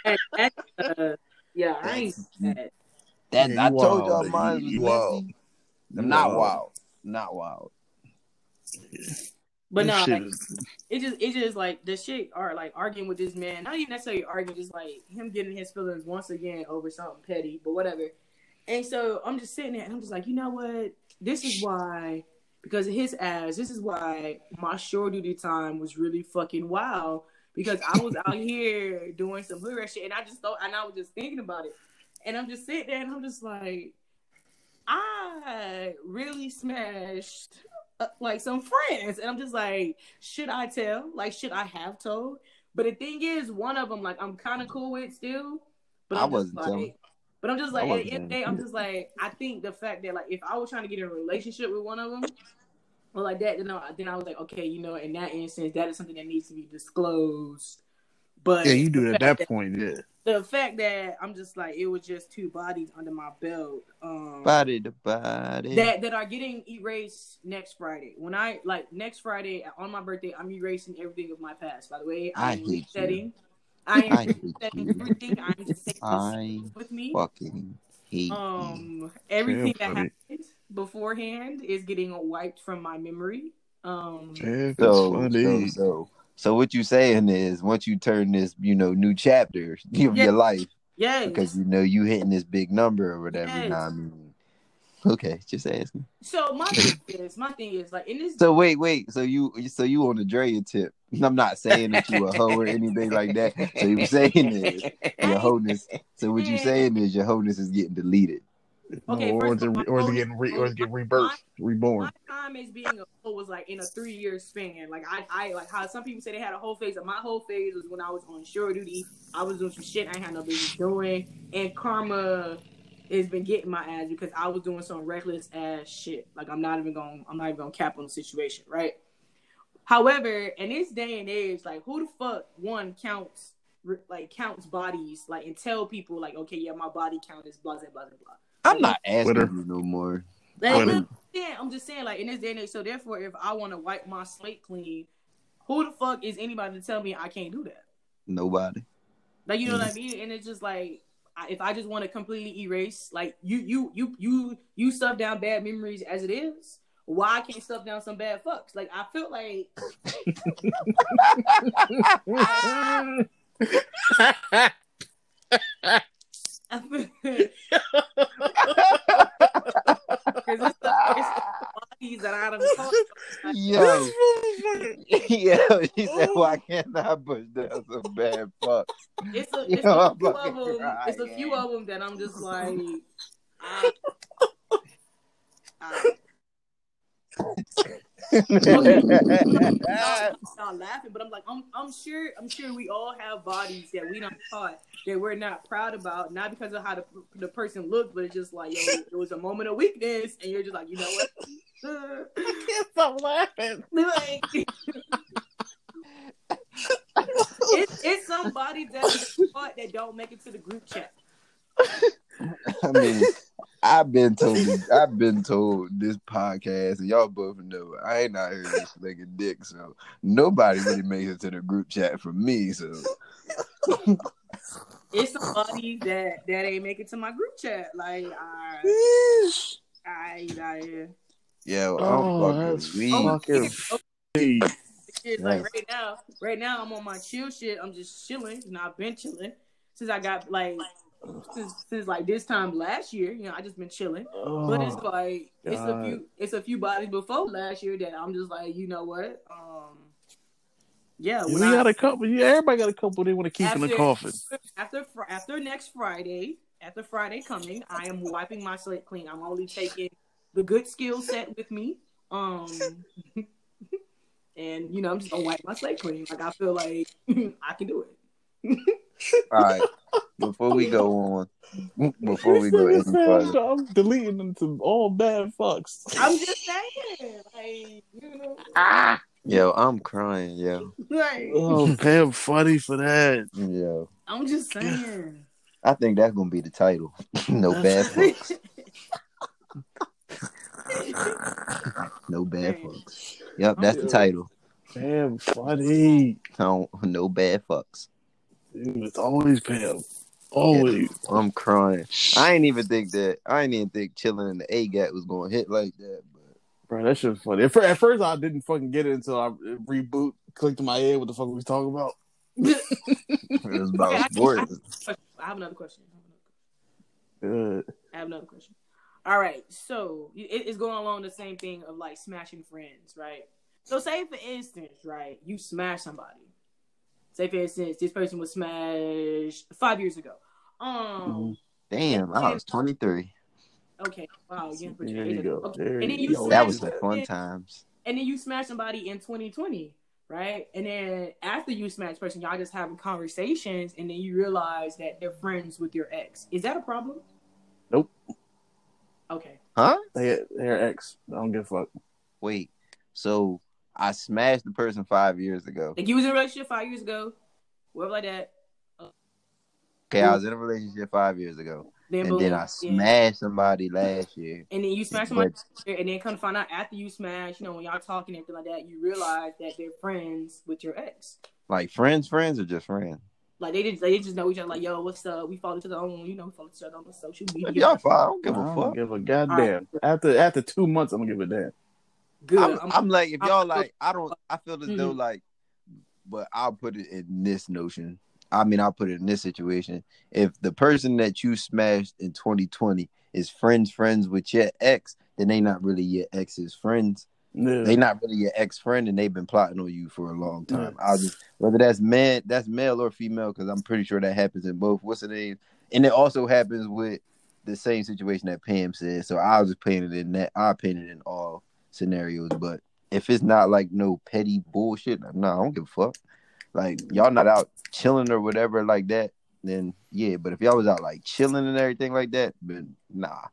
And uh, yeah, I ain't mad. That Yeah, I you told wild, y'all mine was you messy. wild. I'm not wild. wild. Not wild. But no, like, it just it just like the shit are like arguing with this man. Not even necessarily arguing, just like him getting his feelings once again over something petty, but whatever. And so I'm just sitting there and I'm just like, you know what? This is why because of his ass, this is why my shore duty time was really fucking wild. Because I was out here doing some hood shit and I just thought and I was just thinking about it. And I'm just sitting there and I'm just like, I really smashed uh, like some friends, and I'm just like, should I tell? Like, should I have told? But the thing is, one of them, like, I'm kind of cool with still. But I I'm just wasn't like, telling. but I'm just like, at the end of the day, I'm just like, I think the fact that like, if I was trying to get in a relationship with one of them, or like that, then I, then I was like, okay, you know, in that instance, that is something that needs to be disclosed. But yeah, you do it at the fact that point. Yeah, the fact that I'm just like, it was just two bodies under my belt. Um, Body to body. that that are getting erased next Friday. When I like next Friday on my birthday, I'm erasing everything of my past. By the way, I I'm you. resetting. I am I resetting everything. I'm just taking I with me. fucking hate you. Um, everything Yeah, that buddy. happened beforehand is getting wiped from my memory. Um, yeah, that's So, so, funny. so, so what you saying is, once you turn this, you know, new chapter of Yeah. your life, yeah, because you know you hitting this big number or whatever. Yes. You know what I mean? Okay, just asking. So my thing is, my thing is like in this. So wait, wait. So you, so you on the Drea tip? I'm not saying that you a hoe or anything like that. So you're saying is your wholeness. So what you saying is your wholeness is getting deleted. Okay, or is it, all, or oh, is it getting re, or oh, is it getting rebirth, reborn? my time as being a hoe was like in a three year span. Like I, I like how some people say they had a whole phase. Of my whole phase was when I was on shore duty. I was doing some shit I had no business doing, and karma has been getting my ass because I was doing some reckless ass shit. Like I'm not even going. I'm not even going to cap on the situation, right? However, in this day and age, like who the fuck one counts like counts bodies like and tell people like okay yeah my body count is blah blah blah blah. I'm not asking Twitter. you no more. Like, Twitter. I'm saying- I'm just saying, like in this day and age. So therefore, if I want to wipe my slate clean, who the fuck is anybody to tell me I can't do that? Nobody. Like you know what I mm-hmm. mean? And it's just like if I just want to completely erase, like you you you you you stuff down bad memories as it is. Why I can't stuff down some bad fucks? Like I feel like I feel- 'cause it's the, it's the bodies that I done caught. Yo, yo, he said, "Why can't I push down some bad fuck?" It's a, it's a I'm few of them. It's a few of them that I'm just like, ah. I, I, start laughing, but I'm like, I'm, I'm sure, I'm sure we all have bodies that we don't caught that we're not proud about, not because of how the, the person looked, but it's just like, yo, it was a moment of weakness, and you're just like, you know what? I can't stop laughing. like, it's, it's somebody that we that don't make it to the group chat. I mean, I've been told, I've been told this podcast, and y'all both know I ain't out here just like a dick, so nobody really makes it to the group chat for me. So It's somebody that that ain't make it to my group chat. Like, I, I, I, yeah, I'm Oh, that's fucking weak. Oh, shit, like right now, right now I'm on my chill shit. I'm just chilling. You know, I've been chilling since I got like since since like this time last year. You know, I just been chilling. But it's Oh, like it's a few it's a few bodies before last year that I'm just like, you know what? Um yeah, we got a couple. Yeah, everybody got a couple they want to keep in the coffin. after after next Friday, after Friday coming, I am wiping my slate clean. I'm only taking the good skill set with me. Um and you know, I'm just gonna wipe my slate clean. Like I feel like I can do it. All right, before we go on, before we go any further, I'm deleting them to all bad fucks. I'm just saying, like, you know, Ah. yo, I'm crying, yo, like Oh, Pam, funny for that. yo. I'm just saying. I think that's gonna be the title. no bad fucks. No bad fucks. Yep, that's the title. Pam, funny. No, no bad fucks. Dude, it's always Pam. Always. I'm crying. I ain't even think that. I ain't even think chilling in the A gap was gonna hit like that. But Bro, that shit's funny. At at first, I didn't fucking get it until I reboot, clicked in my head what the fuck we was talking about. it was about Okay, I- sports. I have another question. Good. I have another question. All right, so it, it's going along the same thing of like smashing friends, right? So, say for instance, right, you smash somebody. Say for instance, this person was smashed five years ago. Um, Damn, I was 23. okay, wow, you didn't put There age you go. Okay. There and then you you go. smash That was the somebody- fun times. and then you smash somebody in 2020, right? And then after you smash person, y'all just having conversations, and then you realize that they're friends with your ex. Is that a problem? Nope. Okay. Huh? They, they're ex. I don't give a fuck. Wait. So I smashed the person five years ago. Like you was in a relationship five years ago, whatever like that. Okay, I was in a relationship five years ago, Then and boom, then I yeah. smashed somebody last year. And then you smash somebody, But and then come to find out after you smash, you know, when y'all talking and everything like that, you realize that they're friends with your ex. like friends, friends, or just friends? Like they just they just know each other. Like yo, what's up? We follow each other on, you know, we follow each other on the social media. y'all fine, I don't give a don't fuck. give a goddamn. After after two months, I'm gonna give a damn. Good. I'm, I'm- I'm like, if I'm- y'all like, I don't, I feel as though Mhm. like, but I'll put it in this notion. I mean, I'll put it in this situation. If the person that you smashed in 2020 is friends, friends with your ex, then they not really your ex's friends. Yeah. They not really your ex friend, and they've been plotting on you for a long time. I'll just whether that's man, that's male or female, because I'm pretty sure that happens in both. What's the name? And it also happens with the same situation that Pam said. So I'll just paint it in that. I'll paint it in all scenarios. But if it's not like no petty bullshit, no, I don't give a fuck. Like y'all not out chilling or whatever like that, then yeah. But if y'all was out like chilling and everything like that, then nah.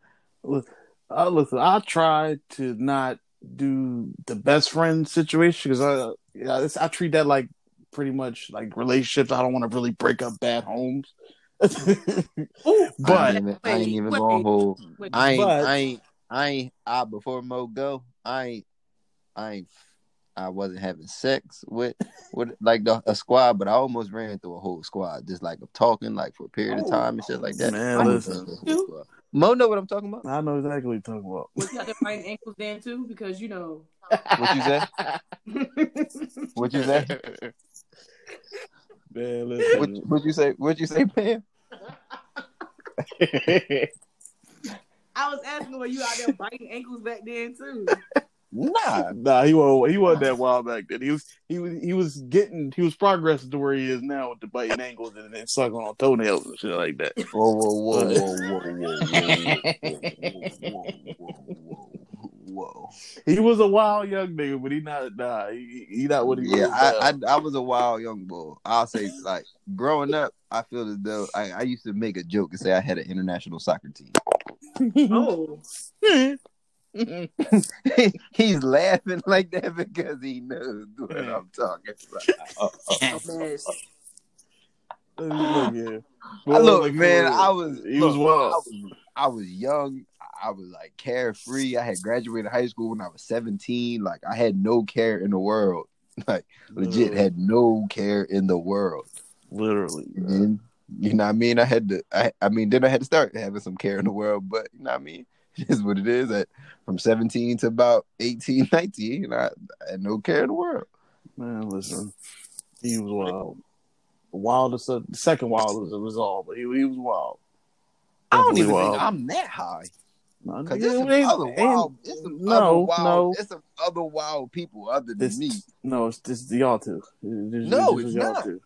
Uh, listen, I try to not do the best friend situation because I, yeah, it's, I treat that like pretty much like relationships. I don't want to really break up bad homes. But- I ain't even, I ain't even wait. gonna hold. wait, I ain't, But- I ain't, I ain't. I before Mo go, I ain't, I ain't. I wasn't having sex with, with like the, a squad, but I almost ran through a whole squad, just like of talking, like for a period of Oh. time and shit like that. Man, listen. Ran through a. Mo know what I'm talking about. I know exactly what you're talking about. was you out there fighting ankles then too? Because you know. What you say? What you say? Man, What listen. what you say? What you say, Pam? I was asking were you out there biting ankles back then too? Nah, nah, he was he wasn't that wild back then. He was he was he was getting he was progressing to where he is now with the biting angles and then sucking on toenails and shit like that. Whoa, whoa, whoa, whoa, whoa, whoa, whoa, whoa, He was a wild young nigga, but he not nah, he, he not what he yeah, I, I I was a wild young boy. I'll say like growing up, I feel as though I, I used to make a joke and say I had an international soccer team. Oh. He's laughing like that because he knows what I'm talking about. Uh, uh, uh. a mess. Look, yeah. I look, Like, man, for. I was He look, was wild. I was, I was young. I was like carefree. I had graduated high school when I was 17. Like I had no care in the world. Like legit had no care in the world. Literally. And you know what I mean? I had to I, I mean then I had to start having some care in the world, but you know what I mean? It is what it is. At from 17 to about 18, 19, you I, I had no care in the world. Man, listen. He was wild. Wildest of, the second wildest of us all, but he, he was wild. I don't Definitely even wild. think I'm that high. No, Cause yeah, some other wild, there's some no, other wild, no. there's some other wild people other than This, me. no, it's just y'all two. This- No, this it's is y'all not. two.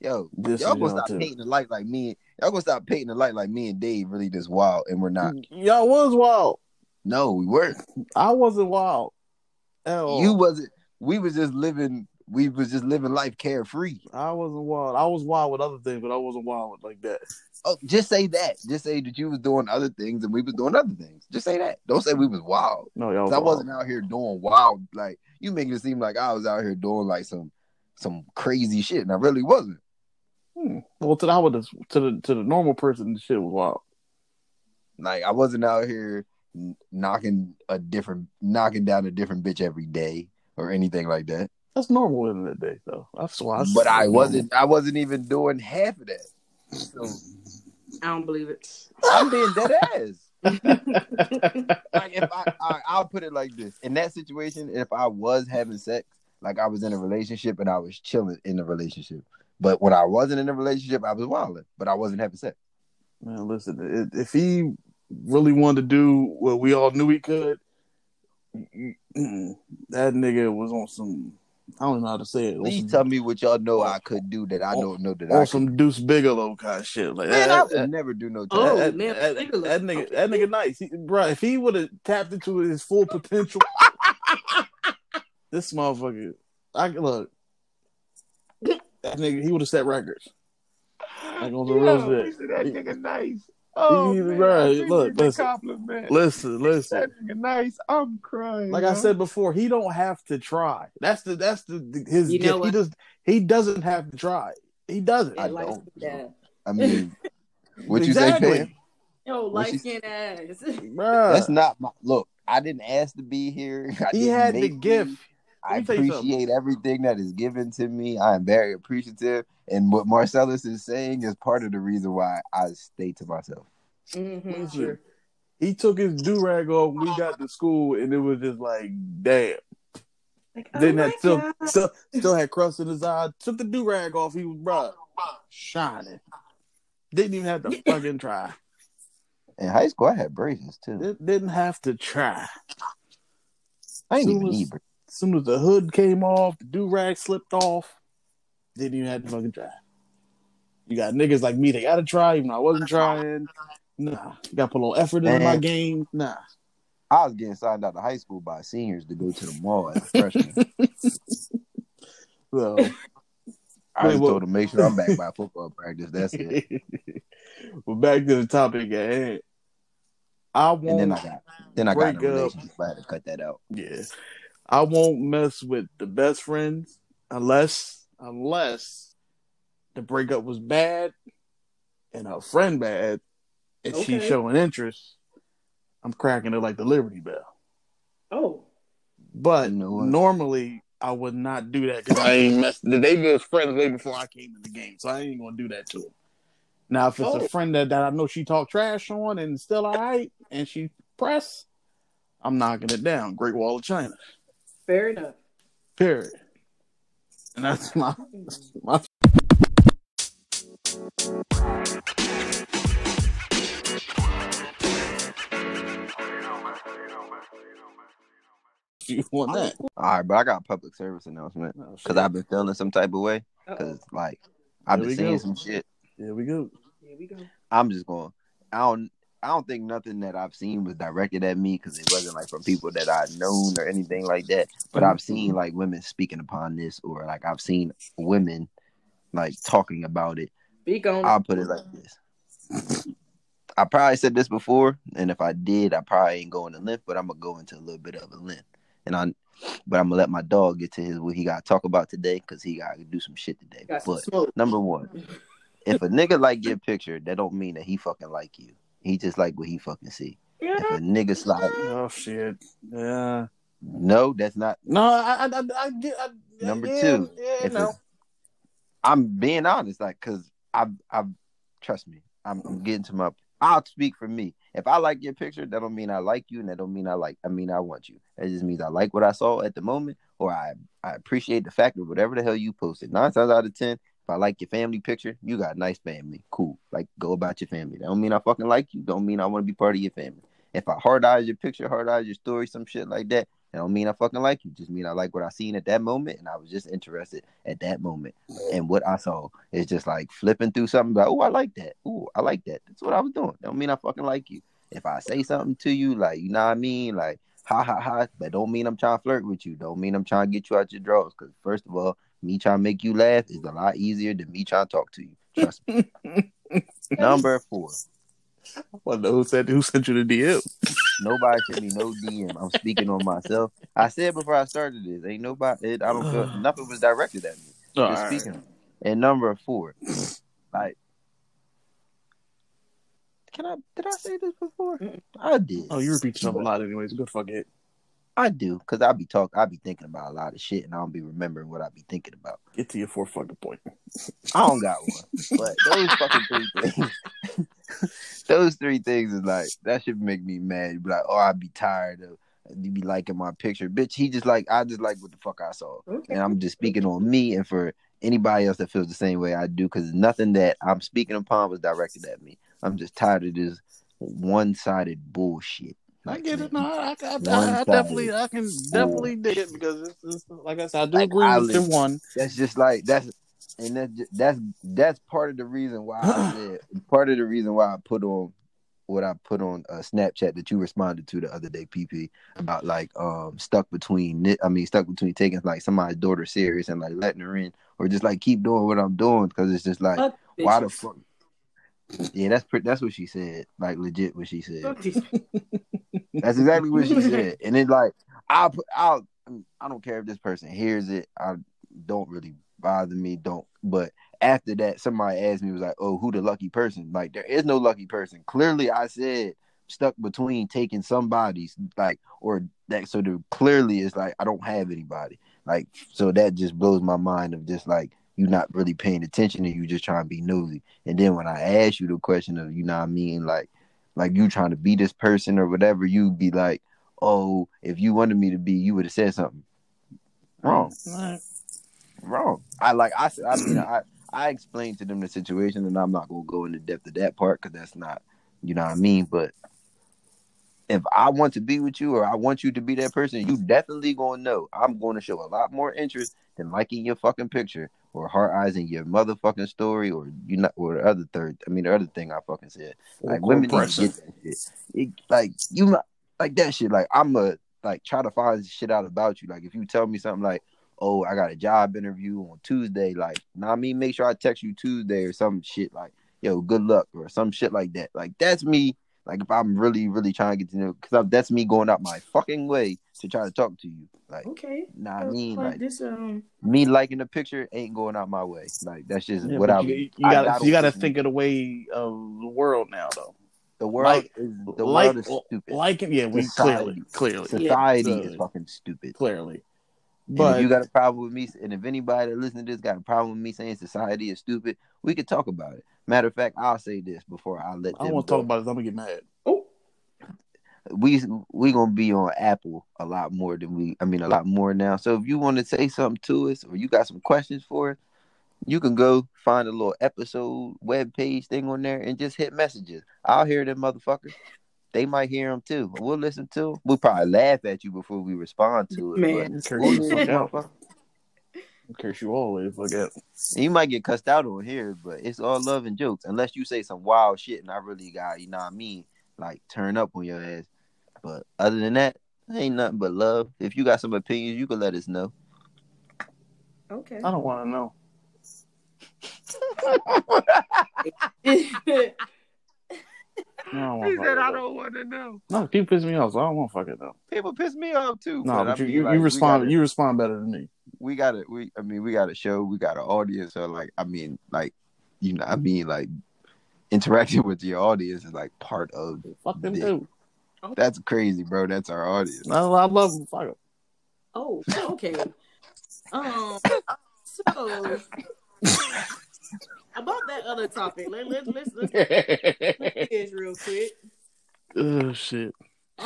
Yo, This y'all gonna y'all stop two. painting the light like me. Y'all gonna stop painting the light like me and Dave really just wild, and we're not. Y'all was wild. No, we weren't. I wasn't wild. At all. You wasn't. We was just living. We was just living life carefree. I wasn't wild. I was wild with other things, but I wasn't wild with like that. Oh, just say that. Just say that you was doing other things and we was doing other things. Just say that. Don't say we was wild. No, y'all. Was I wasn't out here doing wild. Like you making it seem like I was out here doing like some some crazy shit, and I really wasn't. Hmm. Well, to the, I would to the to the normal person, the shit was wild. Like I wasn't out here knocking a different, knocking down a different bitch every day or anything like that. That's normal in the day, though. That's why. but I wasn't. I wasn't even doing half of that. So I don't believe it. I'm being dead ass. like if I, I I'll put it like this: in that situation, if I was having sex, like I was in a relationship and I was chilling in the relationship, but when I wasn't in a relationship, I was wilding, but I wasn't having sex. Man, listen. If he really wanted to do what we all knew he could, that nigga was on some. I don't know how to say it. On Please some, tell me what y'all know I could do that I don't know that I on could. some Deuce Bigalow kind of shit. Like Man, I would that, never do no. Oh, that, man, that, Bigalow. that nigga, that nigga nice, he, bro. If he would have tapped into his full potential, this motherfucker, I look. That nigga, he would have set records. Like on the real shit. that nigga nice. Oh, He- man, right, look, listen. compliment. Listen, listen. That nigga nice. I'm crying. Like yo. I said before, he don't have to try. That's the that's the, the- his You know gift. He what? does he doesn't have to try. He doesn't. I That don't. skin. I mean, what you say, exactly. Pam? Yo, What light skin ass. Bruh. That's not my look. I didn't ask to be here. I he had the make gift. Me. I Let me tell you something. appreciate everything that is given to me. I am very appreciative. And what Marcellus is saying is part of the reason why I stay to myself. mm-hmm, Listen. He took his do rag off when we got to school, and it was just like, damn. Like, oh Then my that still, still still had crust in his eye. Took the do rag off. He was bruh, shining. Didn't even have to fucking try. In high school, I had braces too. Didn't- Didn't have to try. I didn't even need braces. As soon as the hood came off, the do rag slipped off. Didn't even have to fucking try. You got niggas like me, they gotta try, even though I wasn't trying. Nah. You gotta put a little effort into my game. Nah. I was getting signed out of high school by seniors to go to the mall as a freshman. So I Wait, just what- told them make sure I'm back by football practice. That's it. well, back to the topic at hand. I won't. And then I got then I got a up. relationship. I had to cut that out. yeah, I won't mess with the best friends unless unless the breakup was bad and her friend bad, and she's showing interest. I'm cracking it like the Liberty Bell. Oh, But You know normally I would not do that because I ain't messed. They was friends way before I came in the game, so I ain't gonna do that to them. Now, if it's Oh. a friend that, that I know she talk trash on and still all right, and she press, I'm knocking it down. Great Wall of China, fair enough. period. And that's my my You want that? All right, but I got a public service announcement Oh, because shit. I've been feeling some type of way. Because like I've Here been seeing go. some shit. Here we go. Here we go. I'm just going. I don't. I don't think nothing that I've seen was directed at me because it wasn't like from people that I've known or anything like that. But I've mm-hmm. seen like women speaking upon this, or like I've seen women like talking about it. Speak on. I'll put it like this. I probably said this before, and if I did, I probably ain't going to length, but I'm gonna go into a little bit of a length. And I, but I'm gonna let my dog get to his what he got to talk about today because he got to do some shit today. Got But number one, if a nigga like your picture, that don't mean that he fucking like you. He just like what he fucking see. Yeah. If a nigga slide, Oh shit. Yeah. no, that's not. No, I, I, I, I get. I, Number yeah, two, Yeah, no. it's- I'm being honest, like, cause I've, I've, trust me, I'm, I'm getting to my. I'll speak for me. If I like your picture, that don't mean I like you, and that don't mean I like. I mean I want you. That just means I like what I saw at the moment, or I, I appreciate the fact of whatever the hell you posted. Nine times out of ten, if I like your family picture, you got nice family. Cool. Like, go about your family. That don't mean I fucking like you. Don't mean I want to be part of your family. If I hard eyes your picture, hard eyes your story, some shit like that, that don't mean I fucking like you. Just mean I like what I seen at that moment, and I was just interested at that moment. And what I saw is just like flipping through something like, oh, I like that. Oh, I like that. That's what I was doing. Don't mean I fucking like you. If I say something to you, like you know what I mean, like ha ha ha, that don't mean I'm trying to flirt with you. Don't mean I'm trying to get you out your drawers. Because first of all, me trying to make you laugh is a lot easier than me trying to talk to you. Trust me. Number four. I want to know who said who sent you the DM. Nobody sent me no DM. I'm speaking on myself. I said before I started this, ain't nobody. It, I don't feel nothing was directed at me. All Just right. speaking. And number four, like, can I? Did I say this before? Mm. I did. Oh, you repeat yourself a lot, anyways. Good fuck it. I do, cause I be talk. I be thinking about a lot of shit, and I don't be remembering what I be thinking about. Get to your four fucking point. I don't got one, but those fucking three things. those three things is like that should make me mad. You Be like, oh, I'd be tired of you be liking my picture, bitch. He just like I just like what the fuck I saw. Okay. and I'm just speaking on me and for anybody else that feels the same way I do because nothing that I'm speaking upon was directed at me. I'm just tired of this one-sided bullshit. I get it. No, I, I, I, I One-sided definitely, I can definitely dig it because it's, it's like I said, I do Like, agree I with the one. That's just like that's and that's ju- that's that's part of the reason why I said part of the reason why I put on what I put on uh, Snapchat that you responded to the other day, PP, about like um stuck between I mean stuck between taking like somebody's daughter serious and like letting her in or just like keep doing what I'm doing because it's just like Fuck why the fuck Yeah, that's pretty. That's what she said. Like legit, what she said. That's exactly what she said. And then like I'll put I'll I don't care if this person hears it. I don't really bother me. Don't. But after that, somebody asked me was like, "Oh, who the lucky person?" Like there is no lucky person. Clearly, I said stuck between taking somebody's like or that. So the, clearly, it's like I don't have anybody. Like so that just blows my mind of just like you not really paying attention and you just trying to be nosy. And then when I ask you the question of you know what I mean like like you trying to be this person or whatever, you be like, oh, if you wanted me to be, you would have said something. Wrong, Alright. wrong. I like I said, I mean, I I explained to them the situation, and I'm not gonna go into depth of that part because that's not, you know what I mean. But if I want to be with you or I want you to be that person, you definitely gonna know I'm going to show a lot more interest than liking your fucking picture or heart eyes in your motherfucking story or you not or the other third. I mean, the other thing I fucking said. Like women need to get that shit. It, like you like that shit. Like I'm a like try to find shit out about you. Like if you tell me something like, oh, I got a job interview on Tuesday, like nah, I mean, make sure I text you Tuesday or some shit like, yo, good luck or some shit like that. Like that's me. Like if I'm really really trying to get to know, because that's me going out my fucking way to try to talk to you. Like, Okay. nah, I mean, like like this um me liking the picture ain't going out my way. Like that's just Yeah, what I. you, you I gotta gotta you gotta listen. think of the way of the world now though. The world like- is the like, world is stupid. Like yeah, we Society. clearly clearly Society Yeah. is fucking stupid. clearly. And But if you got a problem with me, and if anybody that listens to this got a problem with me saying society is stupid, we could talk about it. Matter of fact, I'll say this before I let I them don't want to talk about it. I'm gonna get mad. oh we we gonna be on Apple a lot more than we. I mean, a lot more now. So if you want to say something to us, or you got some questions for us, You can go find a little episode web page thing on there and just hit messages. I'll hear them motherfuckers. They might hear them too. We'll listen to. 'em. We'll probably laugh at you before we respond to it. Man. Curse you, listen, fuck out. Curse you always forget. You might get cussed out on here, but it's all love and jokes. Unless you say some wild shit and I really got, you know what I mean, like turn up on your ass. But other than that, ain't nothing but love. If you got some opinions, you can let us know. Okay. I don't want to know. No, He said, I don't want to know. No, people pissing me off. So I don't want to fucking know. People piss me off too. No, but I you, mean, you, like, you respond. gotta- You respond better than me. we got it. We, I mean, we got a show. We got an audience. So, like, I mean, like, you know, I mean, like, interacting with your audience is like part of. Fuck them Yeah. too. That's crazy, bro. That's our audience. I, I love them. Fuck 'em. Oh, okay. Um, so about that other topic, let let let's let's this real quick. oh shit.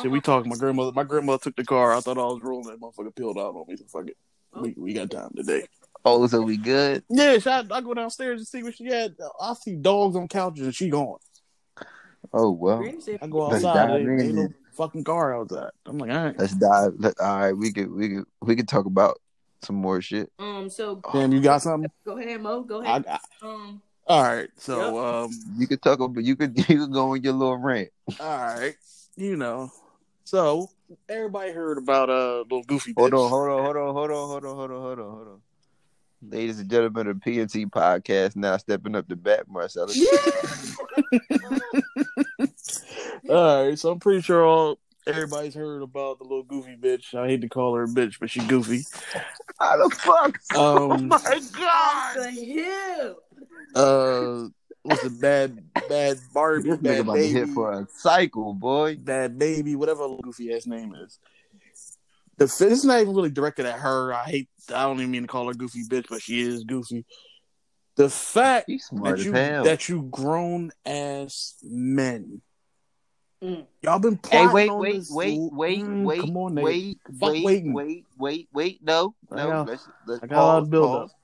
Shit, we talking. My grandmother. My grandmother took the car. I thought I was rolling. That motherfucker peeled out on me. So fuck it. We, we got time today. Oh, so we good? Yeah, so I, I go downstairs and see what she had. I see dogs on couches and she gone. Oh well. I go outside. Ain't, ain't no fucking car outside. I'm like, all right. Let's dive. Let, all right, we could we could we could talk about some more shit. Um, so Damn, you got something? go ahead, Mo. Go ahead. I, Um, all right. So, um, You could talk about. You could you could go on your little rant. all right. You know, so everybody heard about uh little goofy. Hold on, hold on, hold on, hold on, hold on, hold on, hold on, hold on. Ladies and gentlemen of PNT podcast, now stepping up to bat, Marcellus. All right, so I'm pretty sure all everybody's heard about the little goofy bitch. I hate to call her a bitch, but she goofy. How the fuck? oh Um, my god! the hill. uh, what's the bad, bad Barbie, This nigga bad about to hit for a cycle, boy. Bhad Bhabie, whatever goofy ass name is. The fi- it's not even really directed at her. I hate. I don't even mean to call her goofy bitch, but she is goofy. The fact that you hell. that you grown ass men. Mm. Y'all been Hey, plotting wait, on wait, this- wait, wait, Mm, wait, come on, nigga. wait, Fuck wait, waiting. wait, wait, wait. No, I no. got- let's let's I got a lot of build pause. up.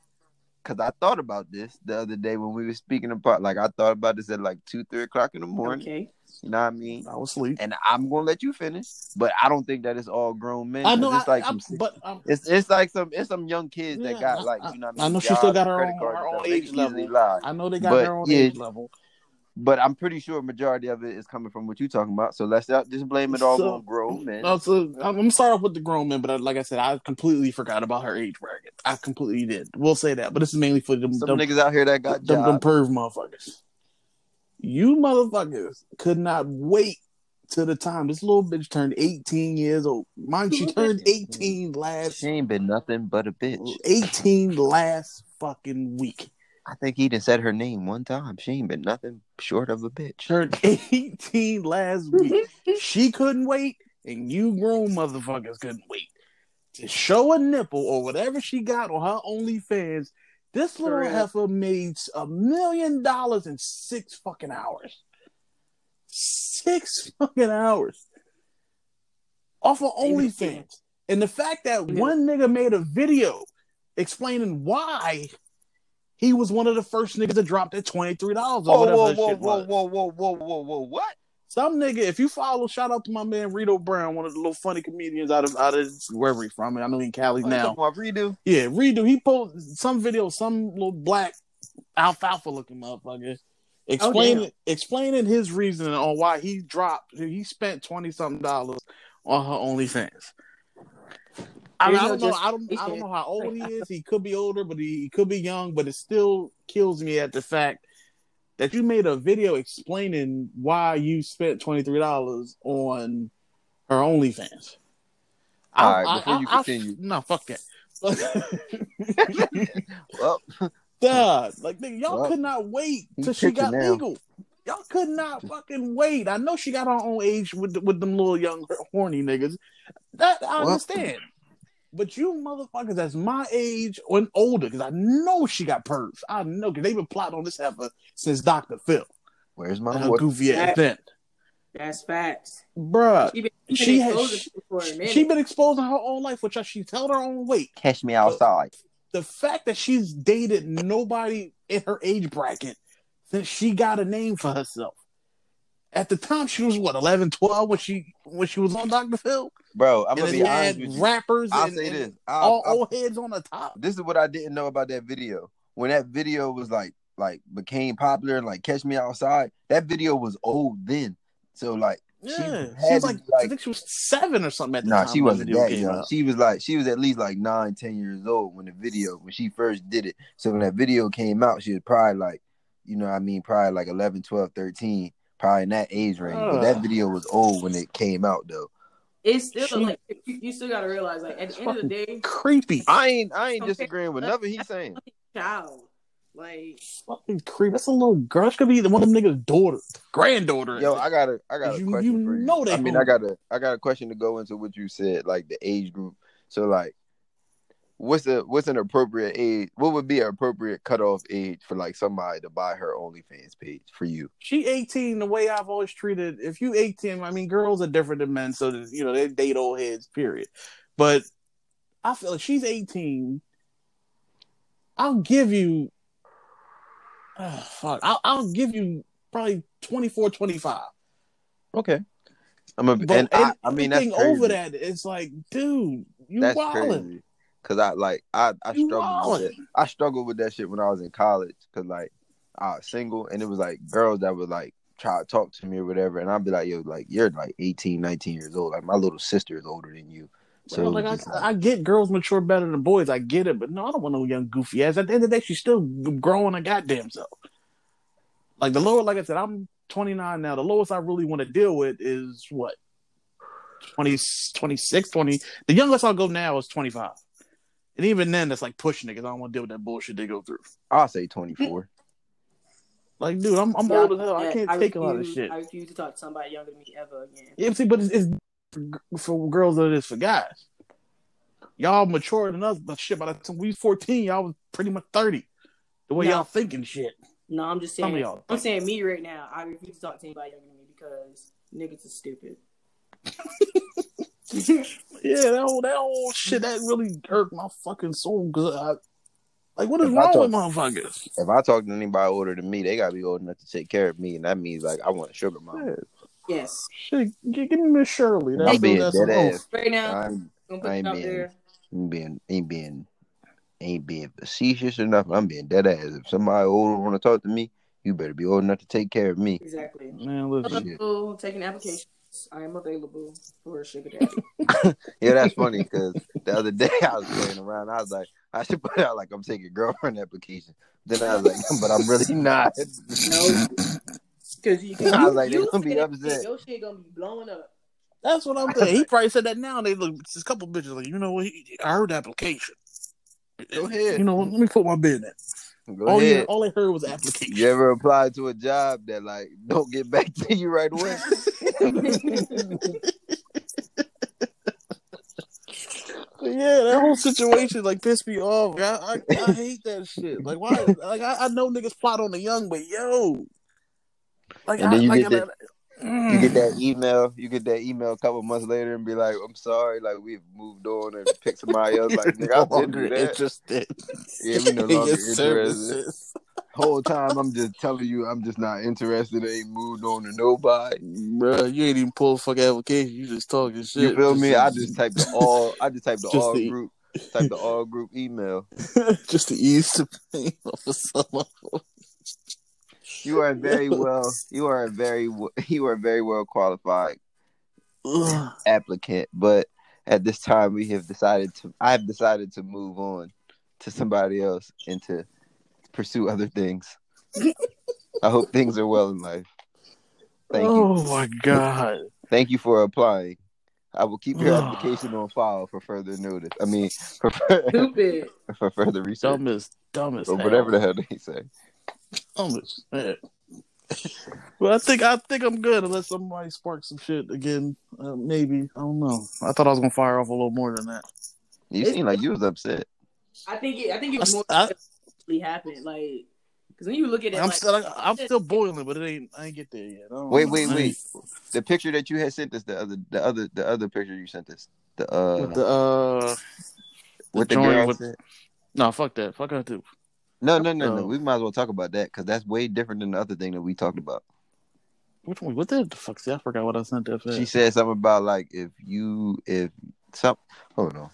Cause I thought about this the other day when we were speaking about. Like I thought about this at like two, three o'clock in the morning. Okay. You know what I mean? I was asleep. And I'm gonna let you finish, but I don't think that it's all grown men. I know, It's I, like I, some, but um, it's it's like some it's some young kids Yeah, that got I- like you know. What I I, mean, know she still got her credit own- her own age level. lie. I know they got But, their own yeah. age level. But I'm pretty sure majority of it is coming from what you're talking about. So let's not just blame it all So- on grown men. No, so I'm gonna start off with the grown men, but I, like I said, I completely forgot about her age bracket. I completely did. We'll say that, but this is mainly for them, Some them, niggas out here that got them, them perv motherfuckers. You motherfuckers could not wait to the time this little bitch turned 18 years old. Mind she turned 18 last She ain't been nothing but a bitch. 18 last fucking week. I think he done said her name one time. She ain't been nothing short of a bitch. Turned 18 last week. she couldn't wait, and you grown motherfuckers couldn't wait to show a nipple or whatever she got on her OnlyFans. This little For real. heifer made a million dollars in six fucking hours. Six fucking hours off of OnlyFans. And the fact that Yeah. one nigga made a video explaining why he was one of the first niggas to drop that $23 or Whoa, whoa, whoa, whoa, whoa, whoa, whoa, whoa, whoa, what? Some nigga, if you follow, shout out to my man Rito Brown, one of the little funny comedians out of out of wherever he's from. I know he in Cali Oh, now. redo? Yeah, Redo. He posted some video, some little black alfalfa looking motherfucker explaining oh, damn. explaining his reasoning on why he dropped. He spent twenty something dollars on her OnlyFans. I, mean, I don't know. I don't. I don't know how old he is. He could be older, but he, he could be young. But it still kills me at the fact that you made a video explaining why you spent twenty three dollars on her OnlyFans. I- All right, I- before you I- I- continue. no, fuck that. Well, God, like nigga, y'all Well, could not wait till she got now. legal. Y'all could not fucking wait. I know she got her own age with with them little young horny niggas. That I Well- understand. But you motherfuckers that's my age and older, because I know she got pervs. I know because they've been plotting on this heifer since Dr. Phil. where's my Her water? goofy ass That- then. That's facts. Bruh. She been, She she has- exposing people for. She been exposing her own life, which she held her own weight. Catch me outside. the fact that she's dated nobody in her age bracket since she got a name for herself. At the time, she was what 11, 12 when she when she was on Dr. Phil. Bro, I'm and gonna be honest had with you. rappers I'll and, say this. I'll- all I'll- old heads on the top. this is what I didn't know about that video. When that video was like like became popular and like Catch Me Outside, that video was old then. So like Yeah, she she, was like, like- I think she was seven or something at the nah, time. she wasn't that young. out. She was like she was at least like nine, ten years old when the video when she first did it. So when that video came out, she was probably like, you know what I mean, probably like 11, 12, 13, probably in that age range. But that video was old when it came out though. It's still She- like you, you still gotta realize like at the end of the day, Creepy, I ain't I ain't disagreeing with nothing he's saying. child. Like fucking creepy. That's a little girl. She could be the one of them niggas' daughter, granddaughter. Yo, I got a I got a You- question you for you. know they I mean, I hungry. got a I got a question to go into what you said, like the age group. So like what's the what's an appropriate age what would be an appropriate cutoff age for like somebody to buy her OnlyFans page for you? she 18 the way I've always treated if you 18 I mean girls are different than men so that, you know they date old heads period but I feel like she's 18 I'll give you ah, fuck I'll, I'll give you probably 24 25 Okay. I'm a, but and I, I mean that's crazy. over that it's like dude you that's wildin'. crazy. Cause I like I I struggled with that. I struggled with that shit when I was in college. Cause like I was single and it was like girls that would like try to talk to me or whatever, and I'd be like, yo, like you're like 18, 19 years old. Like my little sister is older than you. So Bro, like, I, like- I get girls mature better than boys. I get it, but no, I don't want no young goofy ass. At the end of the day, she's still growing a goddamn self. Like the lower, like I said, I'm 29 now. The lowest I really want to deal with is what 20, 26, 20. The youngest I'll go now is 25. And even then, that's like pushing it because I don't want to deal with that bullshit they go through. I'll say 24. Like, dude, I'm, I'm yeah, old as hell. I can't take a lot of shit. I refuse to talk to somebody younger than me ever again. Yeah, see, but it's, it's for, for girls than it is for guys. Y'all mature than us, but shit, by the time we was 14, y'all was pretty much 30. The way No. y'all thinking shit. No, I'm just saying. y'all I'm think. saying me right now. I refuse to talk to anybody younger than me because niggas are stupid. Yeah, that whole, that whole shit, that really hurt my fucking soul. Cause I, like, what is If wrong talk- with motherfuckers? if I talk to anybody older than me, they gotta be old enough to take care of me, and that means like I want a sugar mom. Yeah, yes. shit, give me Miss Shirley. That's, I'm being that's dead ass. Right now, I'm I'm I put ain't being- there. ain't being ain't being ain't being facetious or nothing. I'm being dead ass. If somebody older want to talk to me, you better be old enough to take care of me. Exactly. Man, listen. Available, taking applications. I am available for a sugar daddy. Yeah, that's funny because the other day I was playing around. I was like, I should put out like I'm taking girlfriend application. Then I was like, but I'm really not. no, because you, I was like, they you gonna be upset. Your shit gonna be blowing up. That's what I'm saying. He probably said that now. They look, just a couple bitches like, you know what? He, I heard the application. Go ahead. You know, let me put my bid in. Go All, you, ahead. all I heard was application. You ever applied to a job that like don't get back to you right away? Yeah, that whole situation like pissed me off. I, I, I hate that shit. Like why? Like I, I know niggas plot on the young, but yo, like And then I, you like, get that- I- You get that mm. email. You get that email a couple months later and be like, "I'm sorry, like we've moved on and picked somebody else." Like, nigga, no been longer through that. interested. Yeah, we no longer interested. services. Whole time I'm just telling you, I'm just not interested. I ain't moved on to nobody. Bro, you ain't even pull a fucking application. You just talking shit. You feel Just me? I just typed the all. I just typed the all the- group. Type the all group email. just to ease the pain off of someone. You are very well. You are a very. You are a very well qualified Ugh. applicant, but at this time we have decided to. I have decided to move on to somebody else and to pursue other things. I hope things are well in life. Thank you. oh my god. Thank you for applying. I will keep your application on file for further notice. I mean, for Stupid. for further research Dumb as dumb as or hell. whatever the hell they say. Dumb as shit. But I think I think I'm good unless somebody sparks some shit again. Uh, maybe I don't know. I thought I was gonna fire off a little more than that. You seem like you was upset. I think it. I think it was I- more I- actually happened. Like, because when you look at it, I'm like, still I'm still boiling, but it ain't. I ain't get there yet. I don't Wait, know. wait, wait. The picture that you had sent us, the other, the other, the other picture you sent us, the uh, With the uh, what the joint girl with- said. No, fuck that. Fuck that too. No, no, no, no. We might as well talk about that because that's way different than the other thing that we talked about. Which one? What the fuck? See, I forgot what I sent that for. She said something about like if you if some hold on.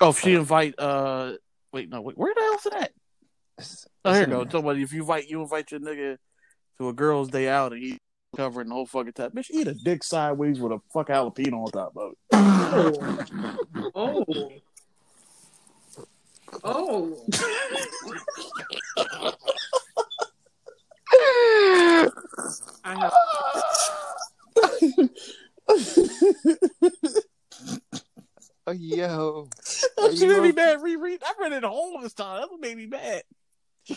Oh, if she invite. Uh, wait, no, wait. Where the hell's it at? Oh, here you go. Talking about if you invite you invite your nigga to a girl's day out and he covering the whole fucking top. Bitch, eat a dick sideways with a fuck jalapeno on top of it. Oh. Oh. I have Oh, yo. That shit you made me mad. Reread. I read it the whole this time. That's what made me mad.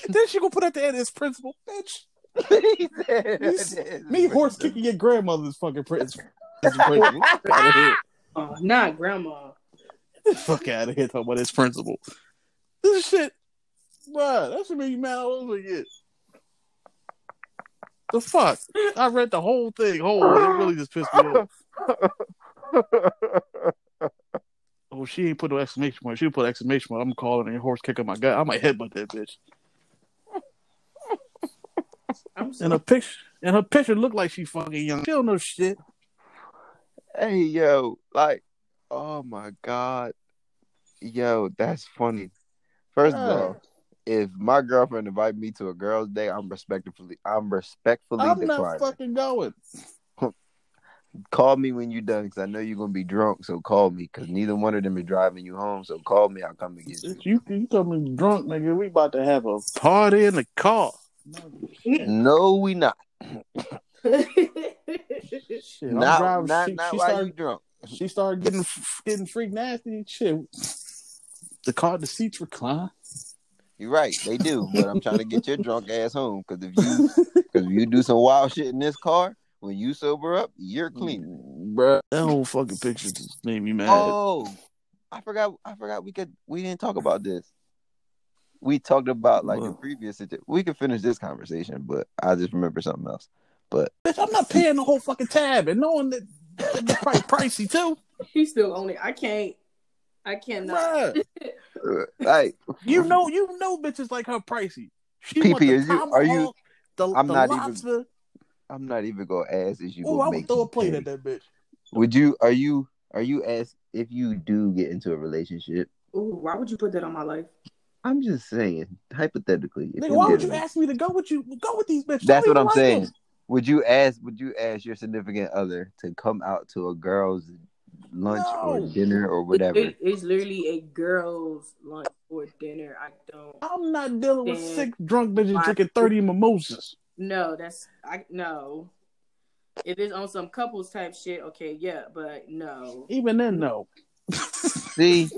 then she gonna put at the end his principal, bitch. He Me horse kicking your grandmother's fucking principal. principal. Fuck out uh, not grandma. Fuck out of here. Talking about his principal. This shit, bruh. That should make me mad all over again. The fuck? I read the whole thing. Whole. It really just pissed me off. Oh, she ain't put no exclamation point. She put exclamation point. I'm calling her horse kicking my gut. I might headbutt that bitch. I'm And sorry. her picture, and her picture looked like she fucking young. She don't know shit. Hey yo, like, oh my god, yo, that's funny. First of all, if my girlfriend invite me to a girl's day, I'm respectfully, I'm respectfully I'm not fucking going. Call me when you're done, because I know you're gonna be drunk. So call me, because neither one of them is driving you home. So call me, I'll come and get you. If you you coming drunk, nigga, we about to have a party in the car. No, we not. Shit, I'm Not, driving. not, she, not she while started, you drunk. she started getting getting freak nasty. Shit, the car, the seats recline. You're right, they do. But I'm trying to get your drunk ass home, because if you, because if you do some wild shit in this car, when you sober up, you're clean. Bruh, that whole fucking picture just made me mad. Oh, I forgot. I forgot. We could. We didn't talk about this. We talked about like What? previous. We could finish this conversation, but I just remember something else. But Bitch, I'm not paying the whole fucking tab and knowing that the price pricey too. He's still on it. I can't. I cannot. Bruh, like, you know, you know, bitches like her pricey. She PP, want the are you- are you- The, I'm the not even- I'm not even gonna ask if you Oh, I would make. throw a me plate pay. at that bitch. Would you? Are you? Are you ask if you do get into a relationship? Ooh, why would you put that on my life? I'm just saying, hypothetically. Nigga, why would you ask me to go with you? Go with these bitches. That's what I'm like saying. them. Would you ask? Would you ask your significant other to come out to a girl's lunch or dinner or whatever? It, it's literally a girl's lunch or dinner. I don't. I'm not dealing with Then sick drunk bitches why- drinking thirty mimosas. No, that's I no. If it's on some couples type shit, okay, yeah, but no, Even then, no. See,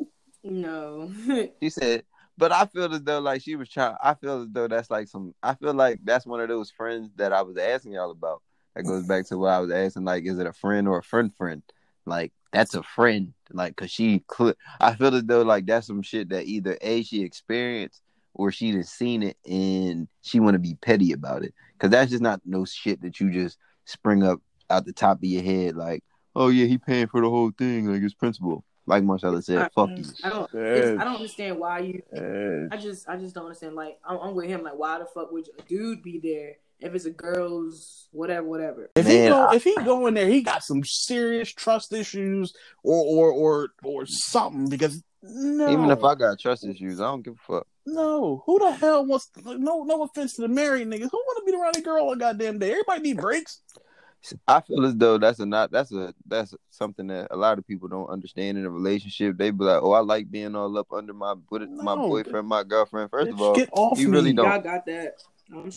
no. she said, but I feel as though like she was trying. I feel as though that's like some. I feel like that's one of those friends that I was asking y'all about. That goes back to what I was asking. Like, is it a friend or a friend friend? Like, that's a friend. Like, cause she. Cl- I feel as though like that's some shit that either a she experienced or she done seen it and she want to be petty about it. Cause that's just not no shit that you just spring up out the top of your head. Like, oh yeah, he paying for the whole thing. Like his principal. Like Marcella said, I, fuck you. I don't. It's, I don't understand why you. I just, I just don't understand. Like, I'm, I'm with him. Like, why the fuck would a dude be there if it's a girl's whatever, whatever? If he go, I- if he go in there, he got some serious trust issues or or or or something. Because no, Even if I got trust issues, I don't give a fuck. no, who the hell wants? No, no offense to the married niggas. Who want to be around a girl all goddamn day? Everybody need breaks. I feel as though that's a not that's a that's something that a lot of people don't understand in a relationship. They be like, "Oh, I like being all up under my with my No, boyfriend, my girlfriend." First of all, get off you me. really don't. Y'all got that.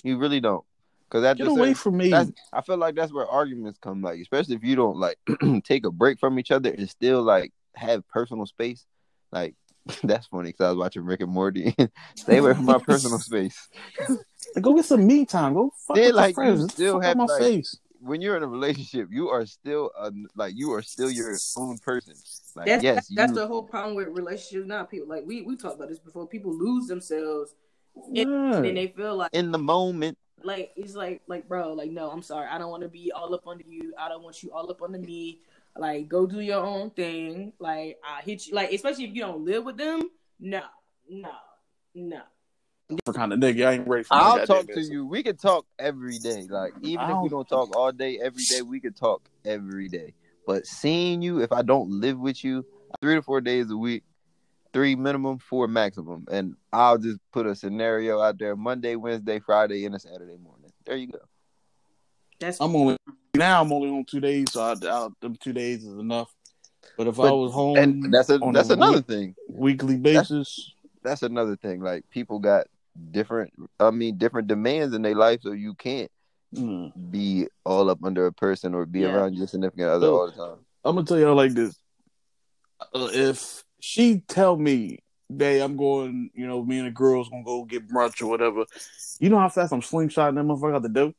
You really don't, because at Get the away same, from me. that's, I feel like that's where arguments come, like especially if you don't like take a break from each other and still like have personal space. Like that's funny because I was watching Rick and Morty. Stay away from my personal space. Go get some me time. Go fuck Yeah, with like, your friends. still fuck have, my like- face. when you're in a relationship, you are still a, like you are still your own person. Like That's yes, that's, that's the whole problem with relationships now. People like we we talked about this before. People lose themselves Yeah. and then they feel like in the moment. Like it's like like bro like no I'm sorry I don't want to be all up under you. I don't want you all up under me. Like go do your own thing. Like I hit you like especially if you don't live with them. No no, no. For kind of nigga, I ain't ready for I'll that talk nigga. to you. We could talk every day. Like even if we don't- don't talk all day, every day, we could talk every day. But seeing you, if I don't live with you, three to four days a week, three minimum, four maximum, and I'll just put a scenario out there: Monday, Wednesday, Friday, and a Saturday morning. There you go. That's I'm only now. I'm only on two days, so I, I, them two days is enough. But if I was home And that's a on that's a another week- thing. weekly basis, That's another thing. Like people got different. I mean, different demands in their life, so you can't mm, be all up under a person or be Yeah. around your significant other So- all the time. I'm gonna tell y'all like this: uh, if she tell me, "Babe, I'm going," you know, me and the girls gonna go get brunch or whatever, you know how fast I'm slingshotting that motherfucker out the door.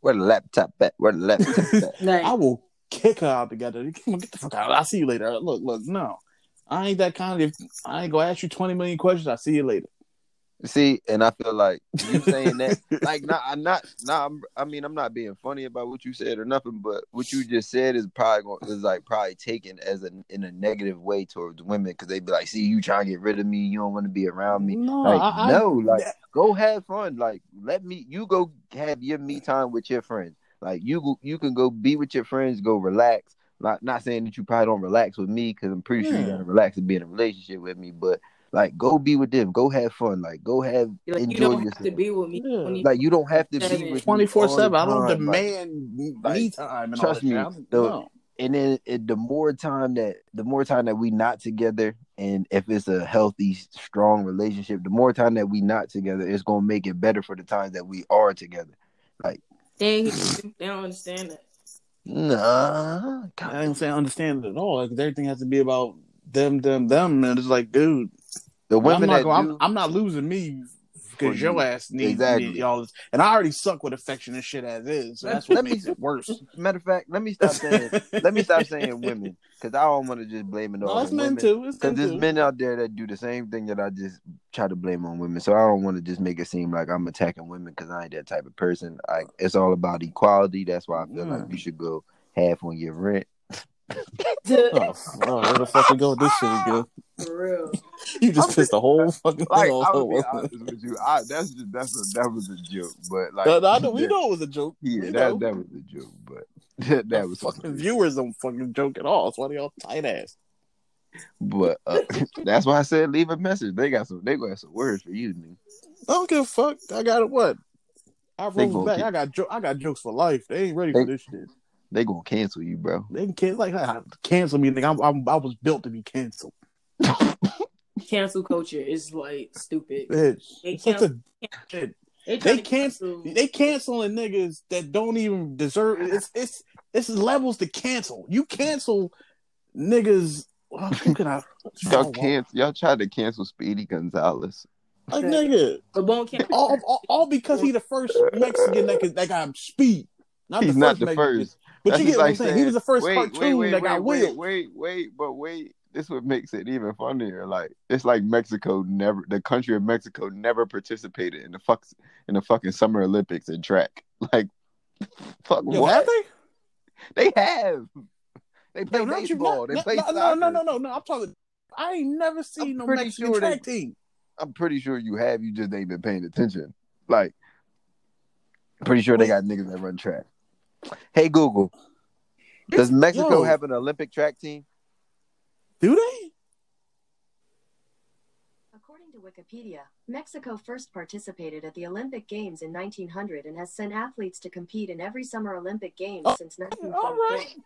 Where the laptop at? Where the laptop at? like, I will kick her out together. Come on, get the fuck out! I'll see you later. Look, look, no, I ain't that kind of. I ain't gonna ask you twenty million questions. I'll see you later. See, and I feel like you saying that, like, not, I'm not, not. I'm, I mean, I'm not being funny about what you said or nothing, but what you just said is probably going, is like probably taken as a in a negative way towards women because they be like, see, you trying to get rid of me, you don't want to be around me. No, Like, I, no, like, go have fun. Like, let me, you go have your me time with your friends. Like, you you can go be with your friends, go relax. Not, not saying that you probably don't relax with me because I'm pretty sure you're gonna relax and be in a relationship with me, but like, go be with them, go have fun, like, go have like, you enjoy don't have yourself. to be with me. Yeah. Like you don't have to be with twenty four seven. I don't Like, demand me time and trust all me, the- No. and then it, the more time that the more time that we not together, and if it's a healthy, strong relationship, the more time that we not together, it's gonna make it better for the times that we are together. They, ain't- they don't understand that. Nah, I ain't saying I understand it at all. Like everything has to be about them, them, them, and it's like, dude, the I'm women not, that gonna, do, I'm, I'm not losing me For because your ass needs Exactly. me, y'all. And I already suck with affection and shit as is, so that's what let me- makes it worse. matter of fact, let me stop saying, let me stop saying women, because I don't want to just blame it No, all it's on men women. too. Because men there's too. men out there that do the same thing that I just try to blame on women. So I don't want to just make it seem like I'm attacking women because I ain't that type of person. Like it's all about equality. That's why I feel like Mm. you should go half on your rent. Oh, oh, where the fuck we go with this shit again? For real. You just I'm pissed the whole fucking Like thing off. would be honest with you, I, that's just that's a that was a joke. But like No, no, we that- know it was a joke. yeah, we that know. that was a joke. But that, that was fucking viewers don't fucking joke at all. That's why they all tight ass. But uh, that's why I said leave a message. They got some. They got some words for you, nigga. I don't give a fuck. I got it. What? I They back. keep- I got jo- I got jokes for life. They ain't ready They- for this shit. They gonna cancel you, bro. They can can like cancel me. Nigga. I'm, I'm, I was built to be canceled. Cancel culture is like stupid. Bitch. They It's such a cancel- shit. They, They cancel. They canceling niggas that don't even deserve. It's it's it's levels to cancel. You cancel niggas. Well, who can I? Y'all oh, can't. Y'all tried to cancel Speedy Gonzalez. Like nigga, But won't all, all, all because he the first Mexican that could, that got speed. Not He's the not the Mexican. first. But That's you get what I'm like saying. He was the first wait, cartoon wait, wait, that got wait. Wait, wait, but wait. This what makes it even funnier. Like it's like Mexico never, the country of Mexico never participated in the fuck in the fucking Summer Olympics in track. Like, fuck Yo, what? have they? They have. They play Yo, baseball. not- they play no, soccer. no, no, no, no, no. I'm talking. I ain't never seen no Mexican sure they- track team. I'm pretty sure you have. You just ain't been paying attention. Like, pretty sure they got niggas that run track. Hey Google, does Mexico yo. have an Olympic track team? Do they? According to Wikipedia, Mexico first participated at the Olympic Games in 1900 and has sent athletes to compete in every Summer Olympic Games Oh, since All 1924.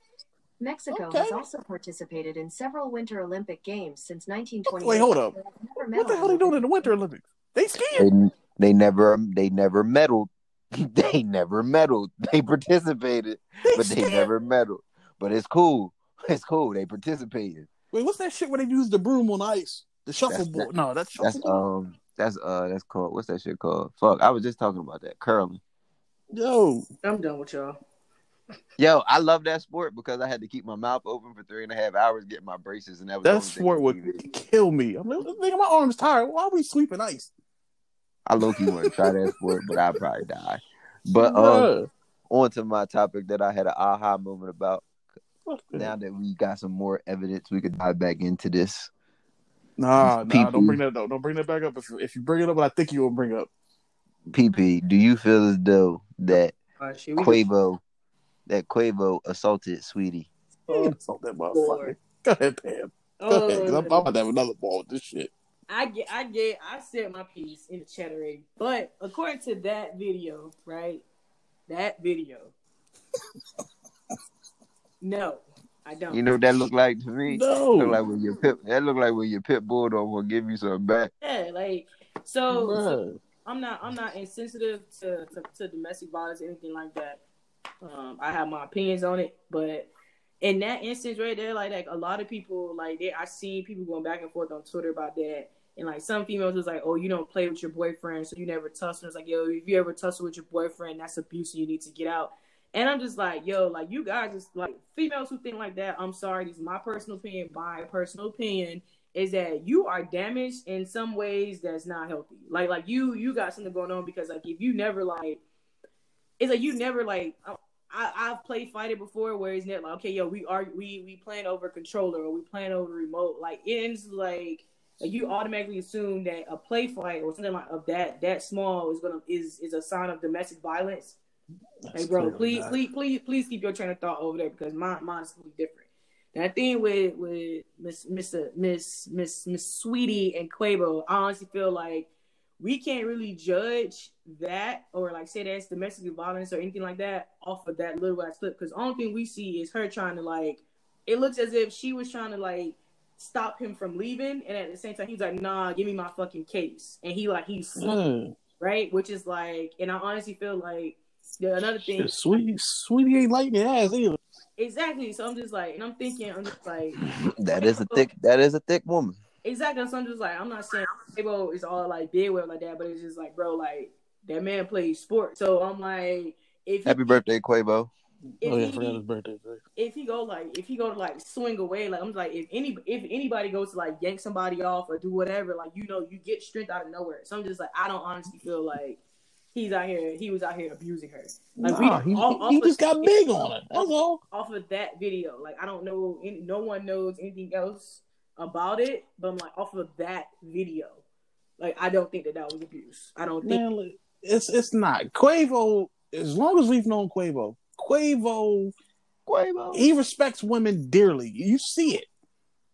Mexico Okay. has also participated in several Winter Olympic Games since 1920. Wait, hold up. but has never What the medaled hell they in doing in the Winter Olympics? They They they never they never medaled. they never medaled. They participated, They but they never medaled. But it's cool. It's cool. They participated. Wait, what's that shit where they use the broom on ice? The shuffleboard? No, that's That's shuffleboard. um that's uh that's called what's that shit called? Fuck, I was just talking about that curling. Yo, I'm done with y'all. Yo, I love that sport because I had to keep my mouth open for three and a half hours getting my braces, and that was the that sport would kill me. I'm like, nigga, my arm's tired. Why are we sweeping ice? I low key want to try that sport, but I'd probably die. But um, Bruh. on to my topic that I had an aha moment about. Now that we got some more evidence, we could dive back into this. Nah, nah, don't bring that up. Don't bring that back up. If, if you bring it up, I think you will bring up. PP, do you feel as though that Uh, shit, we Quavo, that Quavo assaulted Saweetie? You can assault that motherfucker. Lord. Go ahead, Pam. Go ahead. 'cause I'm, I'm about to have another ball with this shit. I get, I get, I said my piece in the chat already. But according to that video, right? That video. no, I don't. You know what that look like to me? No. Look like when your pit that look like when your pit bulldog will give you some back. yeah, like so, so I'm not, I'm not insensitive to, to, to domestic violence, anything like that. Um, I have my opinions on it, but in that instance right there, like, like a lot of people, like, they, I see people going back and forth on Twitter about that. And like some females was like, "Oh, you don't play with your boyfriend, so you never tussle." It's like, "Yo, if you ever tussle with your boyfriend, that's abuse, and you need to get out." And I'm just like, "Yo, like you guys just like females who think like that." I'm sorry, this is my personal opinion. My personal opinion is that you are damaged in some ways that's not healthy. Like, like you, you got something going on because like if you never like, it's like you never like. I, I've played fighter before where it's not like, okay, yo, we are we we playing over controller or we playing over remote. Like it's like like, you automatically assume that a play fight or something like of that that small is gonna is is a sign of domestic violence. That's Hey, bro, please, not. please, please, please keep your train of thought over there because mine, mine is completely different. I think with with Miss Mr. Uh, Miss Miss Miss Saweetie and Quavo, I honestly feel like we can't really judge that or like say that's domestic violence or anything like that off of that little ass clip because only thing we see is her trying to like. It looks as if she was trying to like stop him from leaving, and at the same time he's like, "Nah, give me my fucking case," and he like he's Mm. right, which is like, and I honestly feel like yeah, another thing Shit, Saweetie, Saweetie ain't like your ass either. Exactly. So I'm just like, and I'm thinking, I'm just like, That is a thick that is a thick woman. exactly. So I'm just like, I'm not saying Quavo is all like big well like that, but it's just like, bro, like that man plays sport. So I'm like, if he, Happy birthday, Quavo. If oh yeah, I he, forgot his birthday. today. if he go like, if he go to like swing away, like I'm like, if any, if anybody goes to like yank somebody off or do whatever, like you know, you get strength out of nowhere. So I'm just like, I don't honestly feel like he's out here, he was out here abusing her. Like Nah, he, off- off he of- just got big on it. That's all. off of that video. Like I don't know, any, no one knows anything else about it, but I'm like off of that video. Like I don't think that that was abuse. I don't think. Man, look, it's it's not Quavo. As long as we've known Quavo, Quavo, Quavo. he respects women dearly. You see it.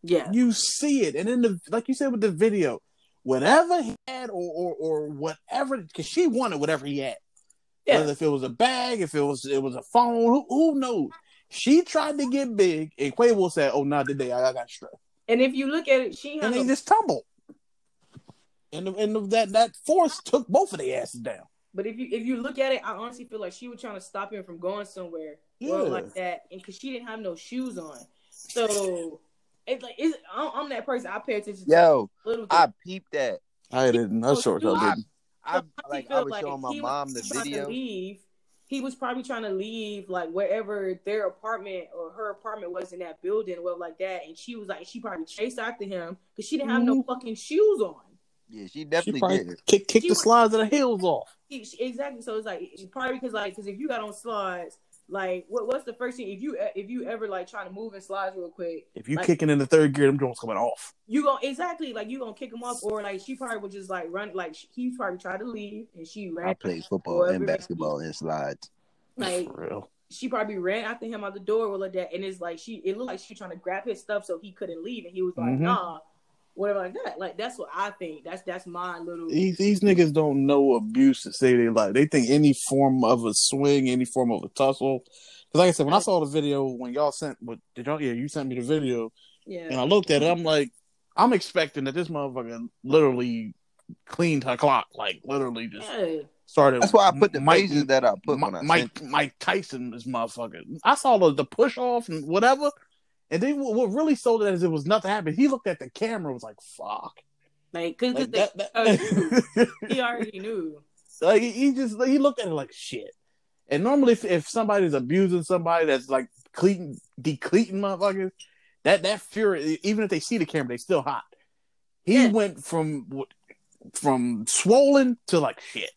Yeah, You see it, and in the like you said with the video, whatever he had or or, or whatever, because she wanted whatever he had. yeah, Whether if it was a bag, if it was it was a phone, who, who knows? She tried to get big, and Quavo said, "Oh, not today. I, I got stressed." and if you look at it, she and they a, just tumbled. And the, and the, that that force took both of their asses down. But if you if you look at it, I honestly feel like she was trying to stop him from going somewhere well, Yeah. like that, and because she didn't have no shoes on, so it's like it's, I'm, I'm that person. I pay attention to Yo, I peeped that. I didn't. I sure I- didn't. I I like I was like showing my mom the was trying to video. Leave. He was probably trying to leave, like wherever their apartment or her apartment was in that building, or like that. And she was like, she probably chased after him because she didn't have no mm-hmm. fucking shoes on. Yeah, she She definitely probably did. kick, kick She the was- slides of the heels off. He, she- exactly. So it's like it's probably because like because if you got on slides, like what, what's the first thing if you if you ever like trying to move in slides real quick, If you Like- kicking in the third gear, them joints coming off. you gonna exactly like you gonna kick him off or like she probably would just like run like she, he probably tried to leave and she ran I played football and it may be. basketball and slides. like For real. she probably ran after him out the door or like that, and it's like she it looked like she trying to grab his stuff so he couldn't leave, and he was like, Mhm. nah, whatever like that. Like that's what I think. That's that's my little These, these niggas don't know abuse to say they like. They think any form of a swing, any form of a tussle. Because like I said, when I saw the video, when y'all sent, what did y'all? Yeah, you sent me the video, Yeah. and. I looked at it. I'm like, I'm expecting that this motherfucker literally cleaned her clock, like literally just Yeah, started. That's why I put the Mike- faces that I put when I Mike. Mike Tyson, this motherfucker. I saw the, the push off and whatever, and then what really sold it as it was nothing happened. He looked at the camera, and was like, "Fuck." like because Like that, that- he already knew. Like he- he just he looked at it like shit. And normally, if, if somebody's abusing somebody that's like cleating, decleating motherfuckers, that that fury, even if they see the camera, they still hot. He Yeah. went from from swollen to like shit.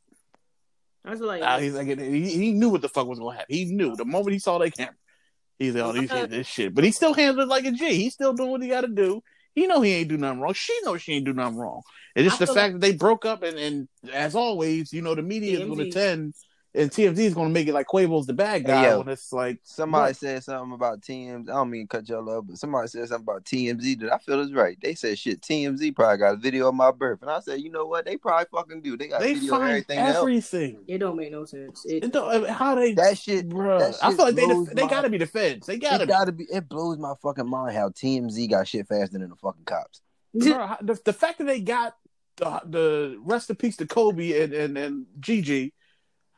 I was like, Uh, he's like he, he knew what the fuck was gonna happen. He knew the moment he saw that camera. He's like, oh, these, this shit. But he still handles it like a G. He's still doing what he got to do. He know he ain't do nothing wrong. She know she ain't do nothing wrong. It's just I the fact that they broke up, and, and as always, you know, the media is going to tend, and TMZ is going to make it like Quavo's the bad guy yo. when it's like Somebody What? said something about TMZ. I don't mean to cut y'all up, but somebody said something about TMZ that I feel is right. They said shit. TMZ probably got a video of my birth, and I said, you know what? They probably fucking do. They got they video of find everything else. It don't make no sense. It, It don't, how they, That shit, bro? that I shit feel like they blows def- they got to be the feds. They got to it be. gotta be. It blows my fucking mind how TMZ got shit faster than the fucking cops. Bruh, how- the, the fact that they got the, the rest in peace to Kobe and, and, and Gigi,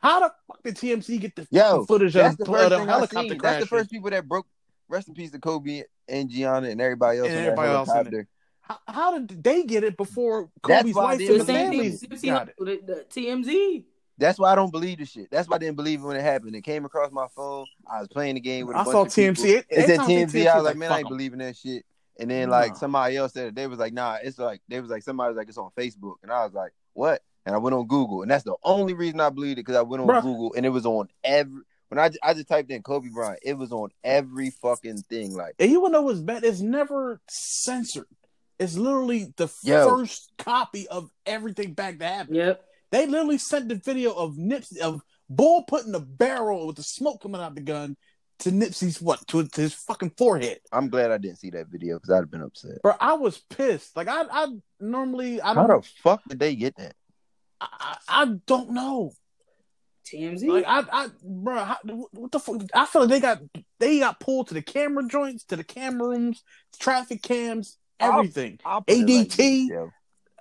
how the fuck did TMZ get the Yo, footage of the the, first the helicopter crash? That's the first people that broke. Rest in peace to Kobe and Gianna and everybody else And on everybody else in it. helicopter. How, how did they get it before Kobe's why wife and the the believe same thing. families Nipsey got it? The, the TMZ. That's why I don't believe the shit. That's why I didn't believe it when it happened. It came across my phone. I was playing the game with a I bunch saw of people. TMZ. It, It said anytime I TMZ. see I was like, man, I ain't fuck 'em. believing that shit. And then like Nah. somebody else said it. They was like, nah, it's like they was like somebody was like it's on Facebook, and I was like, what? And I went on Google, and that's the only reason I believed it because I went on Bruh. Google and it was on every. When I, I just typed in Kobe Bryant, it was on every fucking thing. Like, And you wanna know what's bad? It's never censored. It's literally the Yo. first copy of everything back to happen. Yep. They literally sent the video of Nipsey of Bull putting a barrel with the smoke coming out the gun to Nipsey's what to, to his fucking forehead. I'm glad I didn't see that video because I'd have been upset. Bro, I was pissed. Like I, I normally I How don't, the fuck did they get that? I, I I don't know. TMZ. Like I, I, bro, what the fuck? I feel like they got they got pulled to the camera joints, to the camera rooms, traffic cams, I'll- everything. I'll like ADT? this.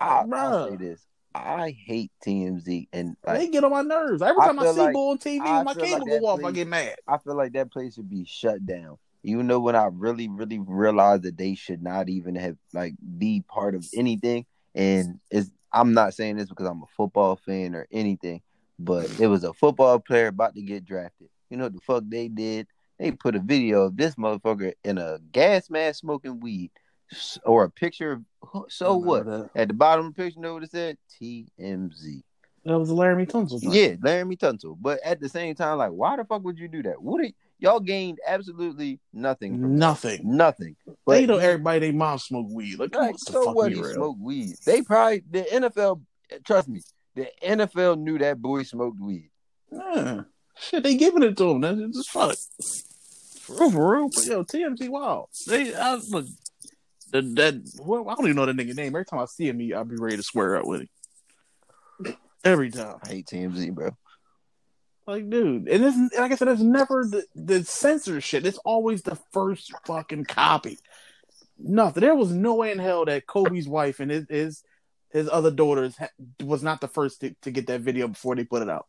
I, I'll say this. I hate TMZ and they get on my nerves. Every time I, feel see like- Bull on TV, I my feel like go off. I get mad. I feel like that place should be shut down. You know when I really, really realized that they should not even have like be part of anything. And it's I'm not saying this because I'm a football fan or anything, but it was a football player about to get drafted. You know what the fuck they did? They put a video of this motherfucker in a gas mask smoking weed, or a picture of so what? That, At the bottom of the picture, you know what it said? TMZ. that was Laremy Tunsil. Yeah, Laremy Tunsil. But at the same time, like, why the fuck would you do that? What are, y'all gained absolutely nothing. Nothing. Nothing. they know everybody they mom smoke weed. Like, Like, so what? He real? smoked weed. They probably the NFL. Trust me, the NFL knew that boy smoked weed. Yeah. Shit, they giving it to him. That's just fuck. For real, for real. But yo, TMZ, wow. They, I look, the, that, well, I don't even know that nigga name. Every time I see him, I'll be ready to swear up with him. Every time. I hate TMZ, bro. Like, dude, and this, like I said, it's never the, the censor shit. It's always the first fucking copy. Nothing. There was no way in hell that Kobe's wife and his his, his other daughters was not the first to, to get that video before they put it out.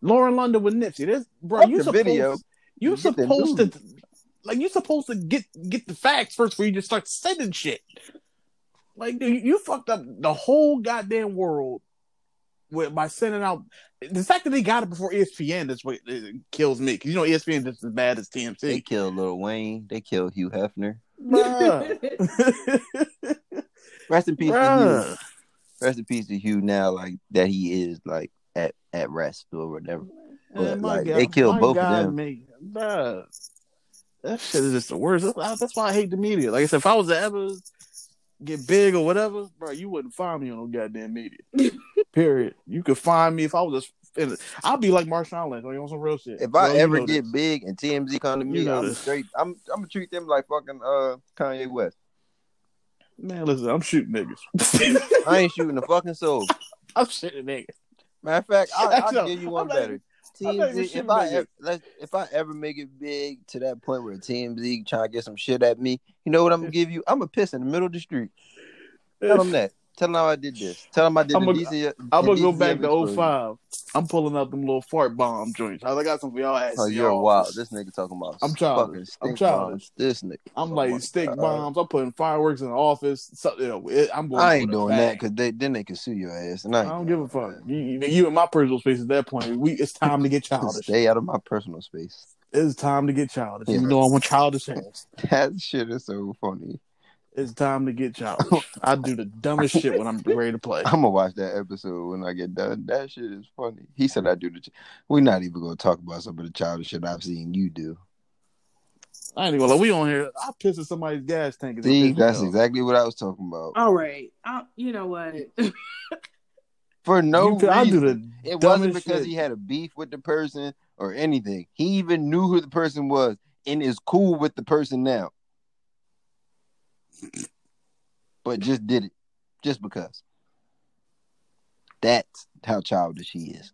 Lauren London with Nipsey. This, bro, you supposed video. you supposed to like you supposed to get get the facts first before you just start sending shit. Like dude, you, you fucked up the whole goddamn world with by sending out the fact that they got it before ESPN. That's what it kills me because you know ESPN is just as bad as TMZ. They killed Lil Wayne. They killed Hugh Hefner. Rest in peace to Hugh. Rest in peace to Hugh. Now, like that, he is like at at rest or whatever. But, Man, my like, God- they killed my both of God, them. Me, bruh. That shit is just the worst. That's, that's why I hate the media. Like I said, if I was to ever get big or whatever, bro, you wouldn't find me on no goddamn media. Period. You could find me if I was just. In, I'll be like Marshawn Lynch on some real shit. If I Bro, ever get this. big and TMZ come to me, You know I'm this. straight. I'm I'm gonna treat them like fucking uh Kanye West. man, listen, I'm shooting niggas. I ain't shooting the fucking soul. I'm shooting niggas. Matter of fact, I, I'll give you one better. TMZ. If I ever, let's, if I ever make it big to that point where TMZ trying to get some shit at me, you know what I'm gonna give you? I'm gonna piss in the middle of the street. Tell them that. Tell them how I did this. Tell them I did I'm gonna- DC. I'm gonna go back to exposure. 05. I'm pulling out them little fart bomb joints. I got some for y'all ass. Oh, you're wild. This nigga talking about I'm childish. I'm childish. bombs. This nigga. I'm Oh like stick God. bombs. Uh, I'm putting fireworks in the office. So, you know, it, I'm going. I ain't doing that because they then they can sue your ass. And I, I don't give a fuck. You, you in my personal space at that point. We it's time to get childish. Stay out of my personal space. It's time to get childish. Yeah. You know I'm a childish ass. That shit is so funny. It's time to get childish. I do the dumbest shit when I'm ready to play. I'm gonna watch that episode when I get done. That shit is funny. He said I do the. Ch- We're not even gonna talk about some of the childish shit I've seen you do. I ain't even like we on here. I piss in somebody's gas tank. See, that's off. exactly what I was talking about. All right, I, you know what? For no You- I do reason. the It wasn't because shit. he had a beef with the person or anything. He even knew who the person was and is cool with the person now. But just did it. Just because. That's how childish he is.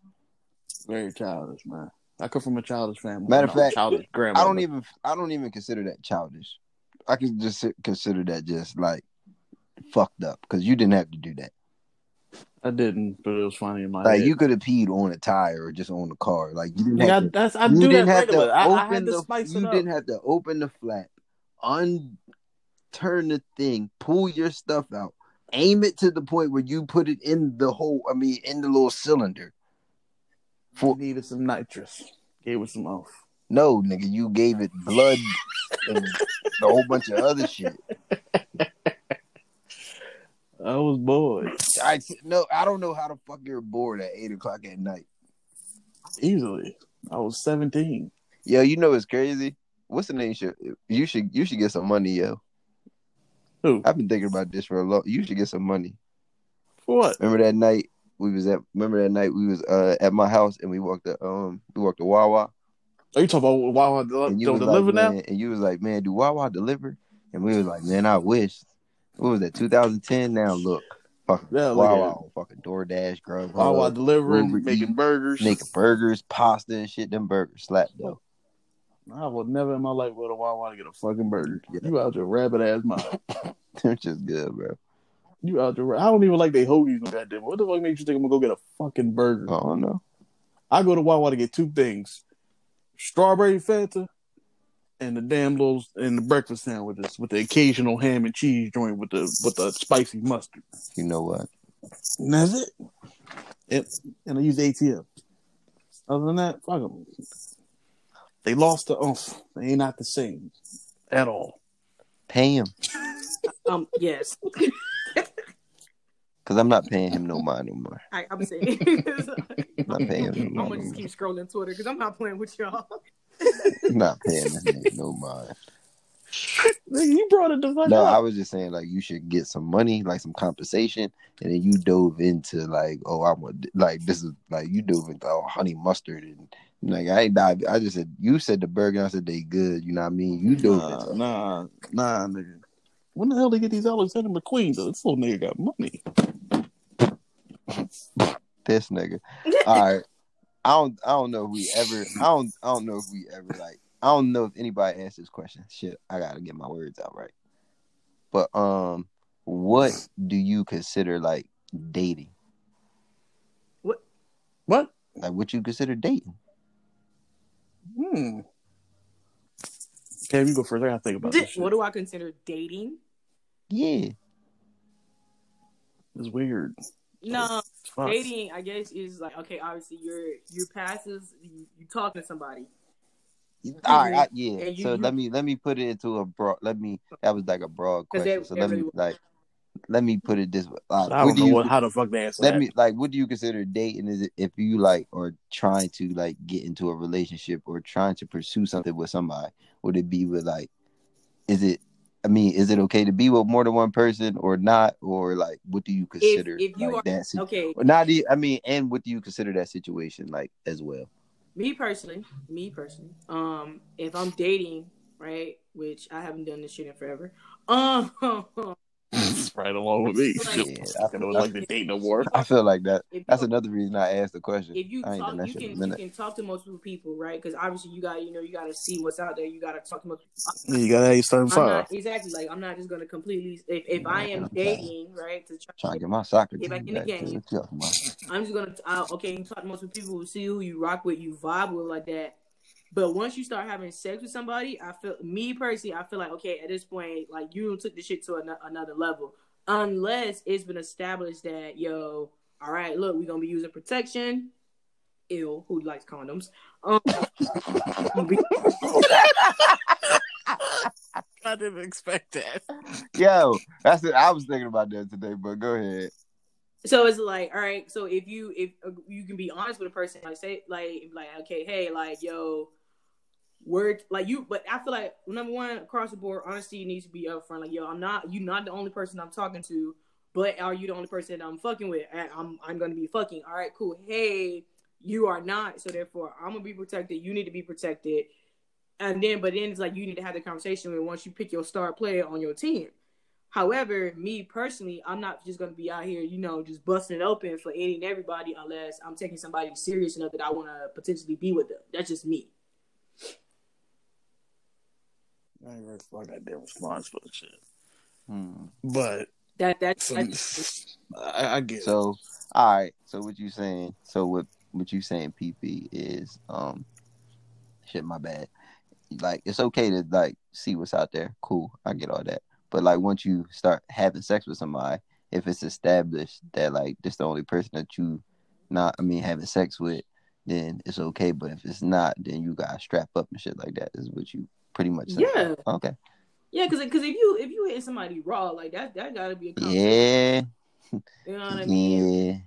very childish, man. I come from a childish family. Matter of No, fact, childish I don't even I don't even consider that childish. I can just consider that just like fucked up because you didn't have to do that. I didn't, but it was funny in my Like head. you could have peed on a tire or just on the car. Like you didn't Like, I, have to that's I you do that didn't regular. I, open I had to the spice you it up. didn't have to open the flap, un turn the thing, pull your stuff out, aim it to the point where you put it in the hole. I mean, in the little cylinder. For needed some nitrous. Gave it some off. No, nigga, you gave it blood and a whole bunch of other shit. I was bored I no, I don't know how the fuck you're bored at eight o'clock at night. easily. I was seventeen. Yo, you know it's crazy. What's the name? Should you should you should get some money, yo. Who I've been thinking about this for a long. You should get some money. for what? Remember that night we was at? Remember that night we was uh at my house and we walked to um we walked to Wawa Are you talking about Wawa del- and you don't deliver like, now? man, and you was like, man, do Wawa deliver? And we was like, man, I wish. What was that? 2010. Now look, fucking Yeah, Wawa, fucking DoorDash, Grubhub, Wawa delivering, Uber making Eats, burgers. making burgers, pasta and shit. Them burgers slap though. I would never in my life go to Wawa to get a fucking burger. Yeah. You out your rabbit ass mouth. They're just good, bro. You out your. I don't even like they hoagies. No goddamn. What the fuck makes you think I'm gonna go get a fucking burger? Oh, don't know. I go to Wawa to get two things: strawberry Fanta and the damn little and the breakfast sandwiches with the occasional ham and cheese joint with the with the spicy mustard. You know what? And that's it. And, and I use ATM. Other than that, fuck them. They lost the oomph. They ain't not the same at all. Pay him um, yes, because I'm not paying him no mind no more. I, I'm saying. I'm not paying him no I'm gonna mind. just keep scrolling Twitter because I'm not playing with y'all. Not paying this nigga no mind. You brought it to fuck No, up. I was just saying like you should get some money, like some compensation, and then you dove into like, oh, I want like this is like you dove into oh, honey mustard and like I ain't dive. I just said you said the burger, I said they good. You know what I mean? You dove Nah, into nah, nah, nigga. When the hell they get these Alexander McQueen? though? This little nigga got money. this nigga. All right, I don't, I don't know if we ever, I don't, I don't know if we ever like, I don't know if anybody asked this question. Shit, I gotta get my words out right. But um, what do you consider like dating? What? What? Like what you consider dating? Hmm. Cam, you go first. I gotta think about this. Shit. what do I consider dating? Yeah. It's weird. No, It's dating. I guess is like okay. Obviously, you're you're passive. You, you talking to somebody. All right, I, yeah. You- so you- let me let me put it into a broad. Let me. That was like a broad question. that- so let really me was- like. Let me put it this way. Uh, I don't do know you what, how the fuck they answer let that. me like what do you consider dating is it if you like or trying to like get into a relationship or trying to pursue something with somebody would it be with like is it i mean is it okay to be with more than one person or not or like what do you consider if you like are- that si- Okay, or not I mean and what do you consider that situation like as well me personally, me personally, um, if I'm dating, right, which I haven't done this shit in forever, um, It's right along with me. Like- Yeah, I don't like to date no more. i feel like that if that's another reason i asked the question if you talk, you shit in a can you can talk to multiple people, right? Because obviously you got you know you got to see what's out there. You got to talk to multiple. Yeah, you gotta have your starting I'm five. not exactly like I'm not just gonna completely if, if I am dating right to try, trying to get my soccer Get back team in the game. to the club, man. I'm just gonna uh, okay. You talk to multiple people, see who you rock with, you vibe with like that. But once you start having sex with somebody, I feel me personally, I feel like okay at this point, like you took the shit to an- another level. Unless it's been established that yo, all right, look, we're gonna be using protection. Ew, who likes condoms? Um, I didn't expect that. yo that's it i was thinking about that today but go ahead so it's like all right so if you if uh, you can be honest with a person like say like like okay hey like yo word like you but I feel like number one across the board honesty needs to be upfront. Like yo, I'm not you not the only person I'm talking to, but are you the only person I'm fucking with? I'm I'm gonna be fucking. All right, cool. Hey, you are not, so therefore I'm gonna be protected. You need to be protected. And then but then it's like you need to have the conversation with once you pick your star player on your team. However, me personally, I'm not just gonna be out here, you know, just busting it open for any and everybody unless I'm taking somebody serious enough that I want to potentially be with them. That's just me. I ain't ready for that damn response for shit. Hmm. But That that's, so, that's I, I get. So, all right. So what you saying? So what what you saying, PP is um, shit. My bad. Like it's okay to like see what's out there. Cool, I get all that. But like once you start having sex with somebody, if it's established that like this the only person that you not, I mean, having sex with, then it's okay. But if it's not, then you gotta strap up and shit like that. Is what you pretty much saying. Yeah. Okay. yeah, because because if you if you hit somebody raw like that, that gotta be a conversation. Yeah. You know what I mean? Yeah.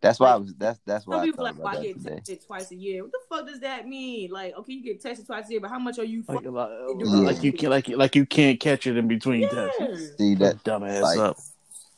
That's why I was. That's that's why Some I people thought like, about why that get today. tested twice a year? What the fuck does that mean? Like, okay, you get tested twice a year, but how much are you? like, fucking like, doing? like you can like like you can't catch it in between Yeah. tests. See that dumbass like- up.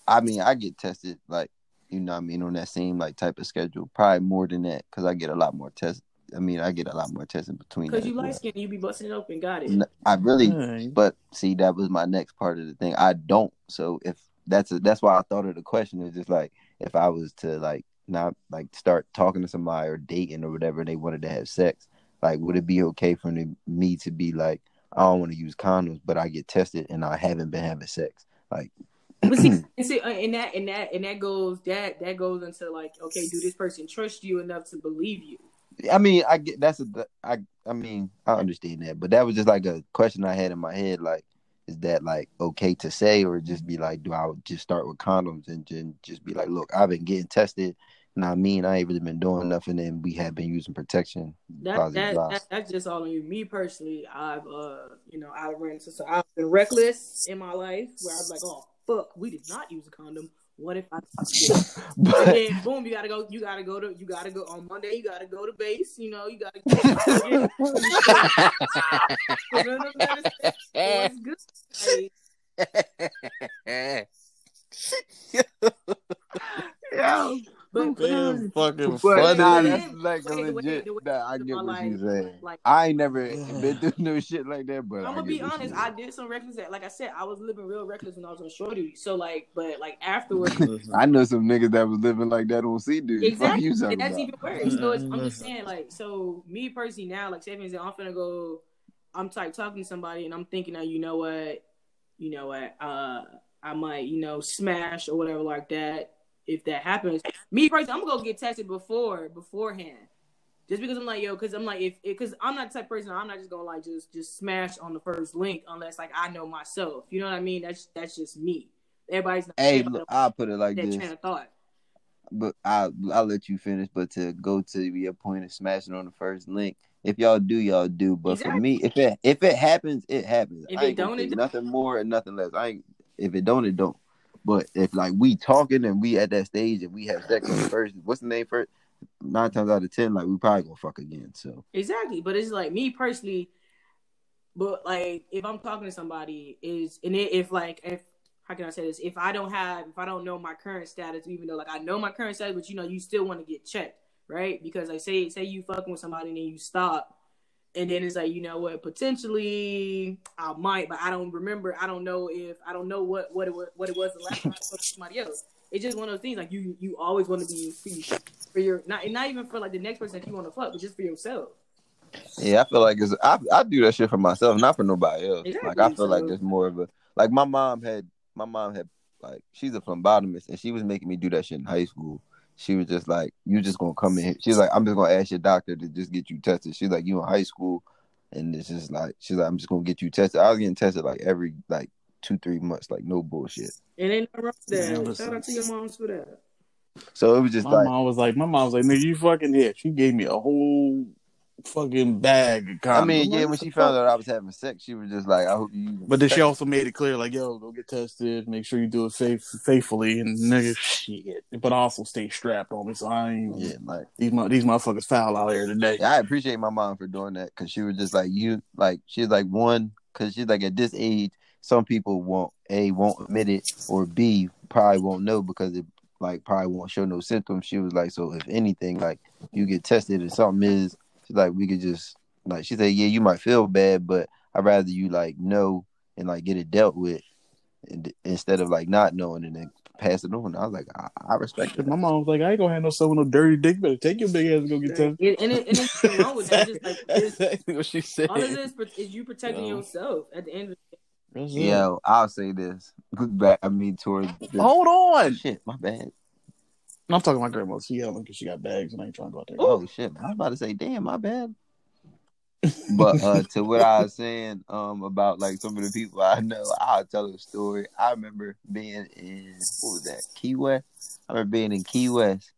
I mean, I get tested like you know what I mean on that same like type of schedule. Probably more than that because I get a lot more tests. I mean, I get a lot more tests in between. Because you as well. light skin, you be busting it open. Got it. I really, Yeah. but see, that was my next part of the thing. I don't. So if that's a, that's why I thought of the question is just like if I was to like not like start talking to somebody or dating or whatever, and they wanted to have sex, like would it be okay for me- me to be like I don't want to use condoms, but I get tested and I haven't been having sex, like. But see, and see, uh, and that and that and that goes that that goes into like, okay, do this person trust you enough to believe you? I mean, I get that's a I I mean I understand that, but that was just like a question I had in my head. Like, is that like okay to say, or just be like, do I just start with condoms and then just be like, look, I've been getting tested, and I mean I ain't really been doing nothing, and we have been using protection. That that, that that's just all on you. Me personally, I've uh you know I've into so I've been reckless in my life where I was like, oh fuck, we did not use a condom. What if I? But then boom, you gotta go. You gotta go to. You gotta go on Monday. You gotta go to base. You know, you gotta. It's good. Hey, yeah, but Damn fucking but funny. nah, that's like a wait, wait, legit. the way Nah, I get my what you life, saying. like- I ain't never been through no shit like that, but I'm gonna be honest. I did some reckless. That, like I said, I was living real reckless when I was on shorty. So like, but like afterwards, I know some niggas that was living like that on C dude. Fuck exactly. you and that's about. even worse. So it's, I'm just saying, like, so me personally now, like, say for instance, I'm finna go. I'm like talking to somebody, and I'm thinking, that you know what, you know what, uh, I might, you know, smash or whatever like that. If that happens, me personally, I'm gonna go get tested before beforehand. Just because I'm like, yo, because I'm like, if because I'm not the type of person, I'm not just gonna like just just smash on the first link unless like I know myself. You know what I mean? That's that's just me. Everybody's not Hey, look, I'll put it like that this. train of thought. but I I'll let you finish. But to go to your point of smashing on the first link, if y'all do, y'all do. But for me, if it if it happens, it happens. If I it ain't gonna don't, it don't. nothing more and nothing less. I ain't if it don't, it don't. But if like we talking and we at that stage and we have sex first, what's the name first? Nine times out of ten, like we probably gonna fuck again. So Exactly, but it's like me personally. But like, if I'm talking to somebody, is and it, if like if how can I say this? If I don't have, if I don't know my current status, even though like I know my current status, but you know, you still want to get checked, right? Because like say say you fucking with somebody and then you stop, and then it's like you know what, potentially I might, but I don't remember. I don't know if I don't know what what it was what it was the last time I fucked with somebody else. It's just one of those things like you you always want to be for your not not even for like the next person that you want to fuck, but just for yourself. yeah, I feel like it's I I do that shit for myself, not for nobody else. Exactly, Like I feel like so- there's more of a like my mom had my mom had like she's a phlebotomist and she was making me do that shit in high school. She was just like, "You just gonna come in here." She's like, "I'm just gonna ask your doctor to just get you tested." She's like, "You in high school," and it's just like she's like, "I'm just gonna get you tested." I was getting tested like every like two three months, like no bullshit. And ain't nothing wrong with that. Shout out to your moms for that. So it was just My like, mom was like, my mom was like, nigga, you fucking here. She gave me a whole fucking bag. Of I mean, yeah, when she found out I was having sex, she was just like, "I hope you." But then she also made it clear, like, yo, go get tested, make sure you do it faith- faithfully, and nigga, shit. But also stay strapped on me, so I ain't. yeah, like These mo- these motherfuckers foul out here today. yeah, I appreciate my mom for doing that because she was just like you, like she's like one because she's like at this age, some people won't a won't admit it or b probably won't know because it like probably won't show no symptoms. She was like, so if anything, like you get tested and something is, she's like, we could just like she said, yeah, you might feel bad, but I'd rather you like know and like get it dealt with and, instead of like not knowing and then pass it on. I was like, I, I respect it. My mom was like, I ain't gonna have no son with no dirty dick. Better take your big ass and go get tested. And, and, it, and it's wrong with that. Just like it's, exactly what she said. all of this is you protecting Yo. yourself at the end of the That's it. Yo, I'll say this. Look back, I mean, towards the, Hold on. shit. My bad. I'm talking to my grandma. She yelling because she got bags and I ain't trying to go out there. Oh shit! I was about to say, damn, my bad. but uh to what I was saying um about like some of the people I know, I'll tell a story. I remember being in what was that Key West. I remember being in Key West.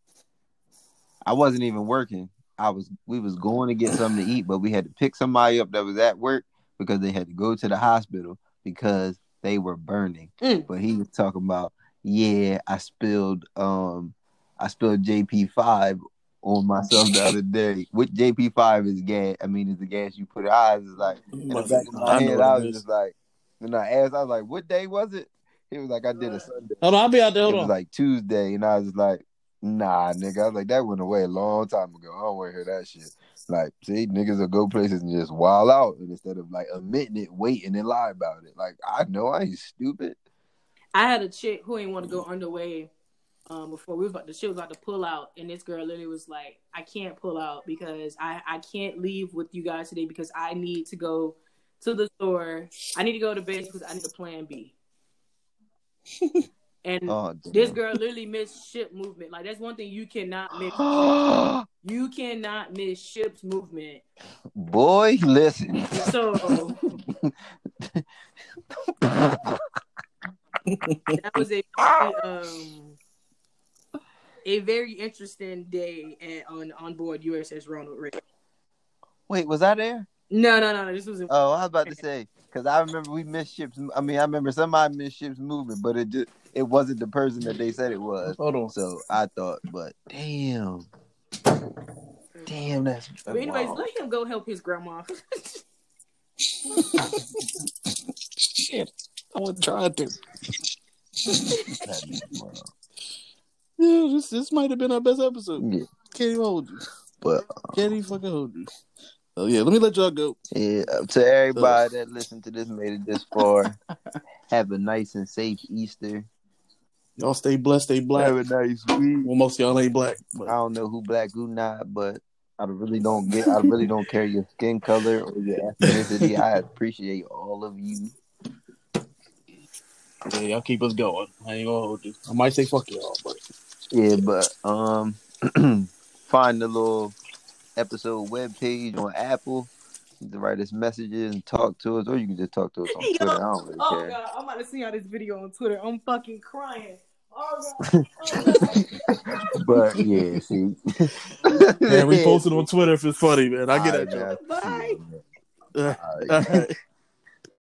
I wasn't even working. I was we was going to get something to eat, but we had to pick somebody up that was at work because they had to go to the hospital because they were burning. Mm. But he was talking about, yeah, I spilled um I spilled JP five on myself the other day. Which JP five is gas. I mean, it's the gas you put in eyes. Is like in the back of my I head. I was just like, when I asked, I was like, "What day was it?" He was like, "I did a Sunday." Hold on, I'll be out there. It Hold was like Tuesday, and I was like, "Nah, nigga." I was like, "That went away a long time ago. I don't want to hear that shit." Like, see, niggas will go places and just wild out, and instead of like admitting it, waiting and lie about it. Like, I know I ain't stupid. I had a chick who ain't want to go underway um, before we was about to, she was about to pull out, and this girl literally was like, "I can't pull out because I I can't leave with you guys today because I need to go to the store. I need to go to bed because I need a plan B." and Oh, this girl literally missed ship movement. Like that's one thing you cannot miss. You cannot miss ship's movement. Boy, listen. So that was a um a very interesting day at, on on board USS Ronald Reagan. Wait, was I there? No, no, no, no. This was in, Oh, I was about to say because I remember we missed ships. I mean, I remember somebody missed ships moving, but it just it wasn't the person that they said it was. Hold on. So I thought, but damn, damn, that's. But anyways, wow. let him go help his grandma. Shit. I wasn't trying to. Yeah, this this might have been our best episode. Yeah, Can't even hold you. but Can't even fucking hold you. Oh yeah, let me let y'all go. yeah, to everybody that listened to this, made it this far. have a nice and safe Easter. Y'all stay blessed, stay black. Have a nice week. Well, most of y'all ain't black. I don't know who black, who not, but I really don't get. I really don't care your skin color or your ethnicity. I appreciate all of you. yeah, y'all keep us going. I ain't gonna hold you. I might say fuck y'all, but Yeah, but um, find the little episode web page on Apple. You can write us messages and talk to us, or you can just talk to us on Yo. Twitter. I don't really oh care. god, I'm about to see how this video on Twitter. I'm fucking crying. Oh god. Oh, god. But yeah, see, man, we posted on Twitter if it's funny, man. I get Alright, at y'all. Bye. Uh, Alright. all right.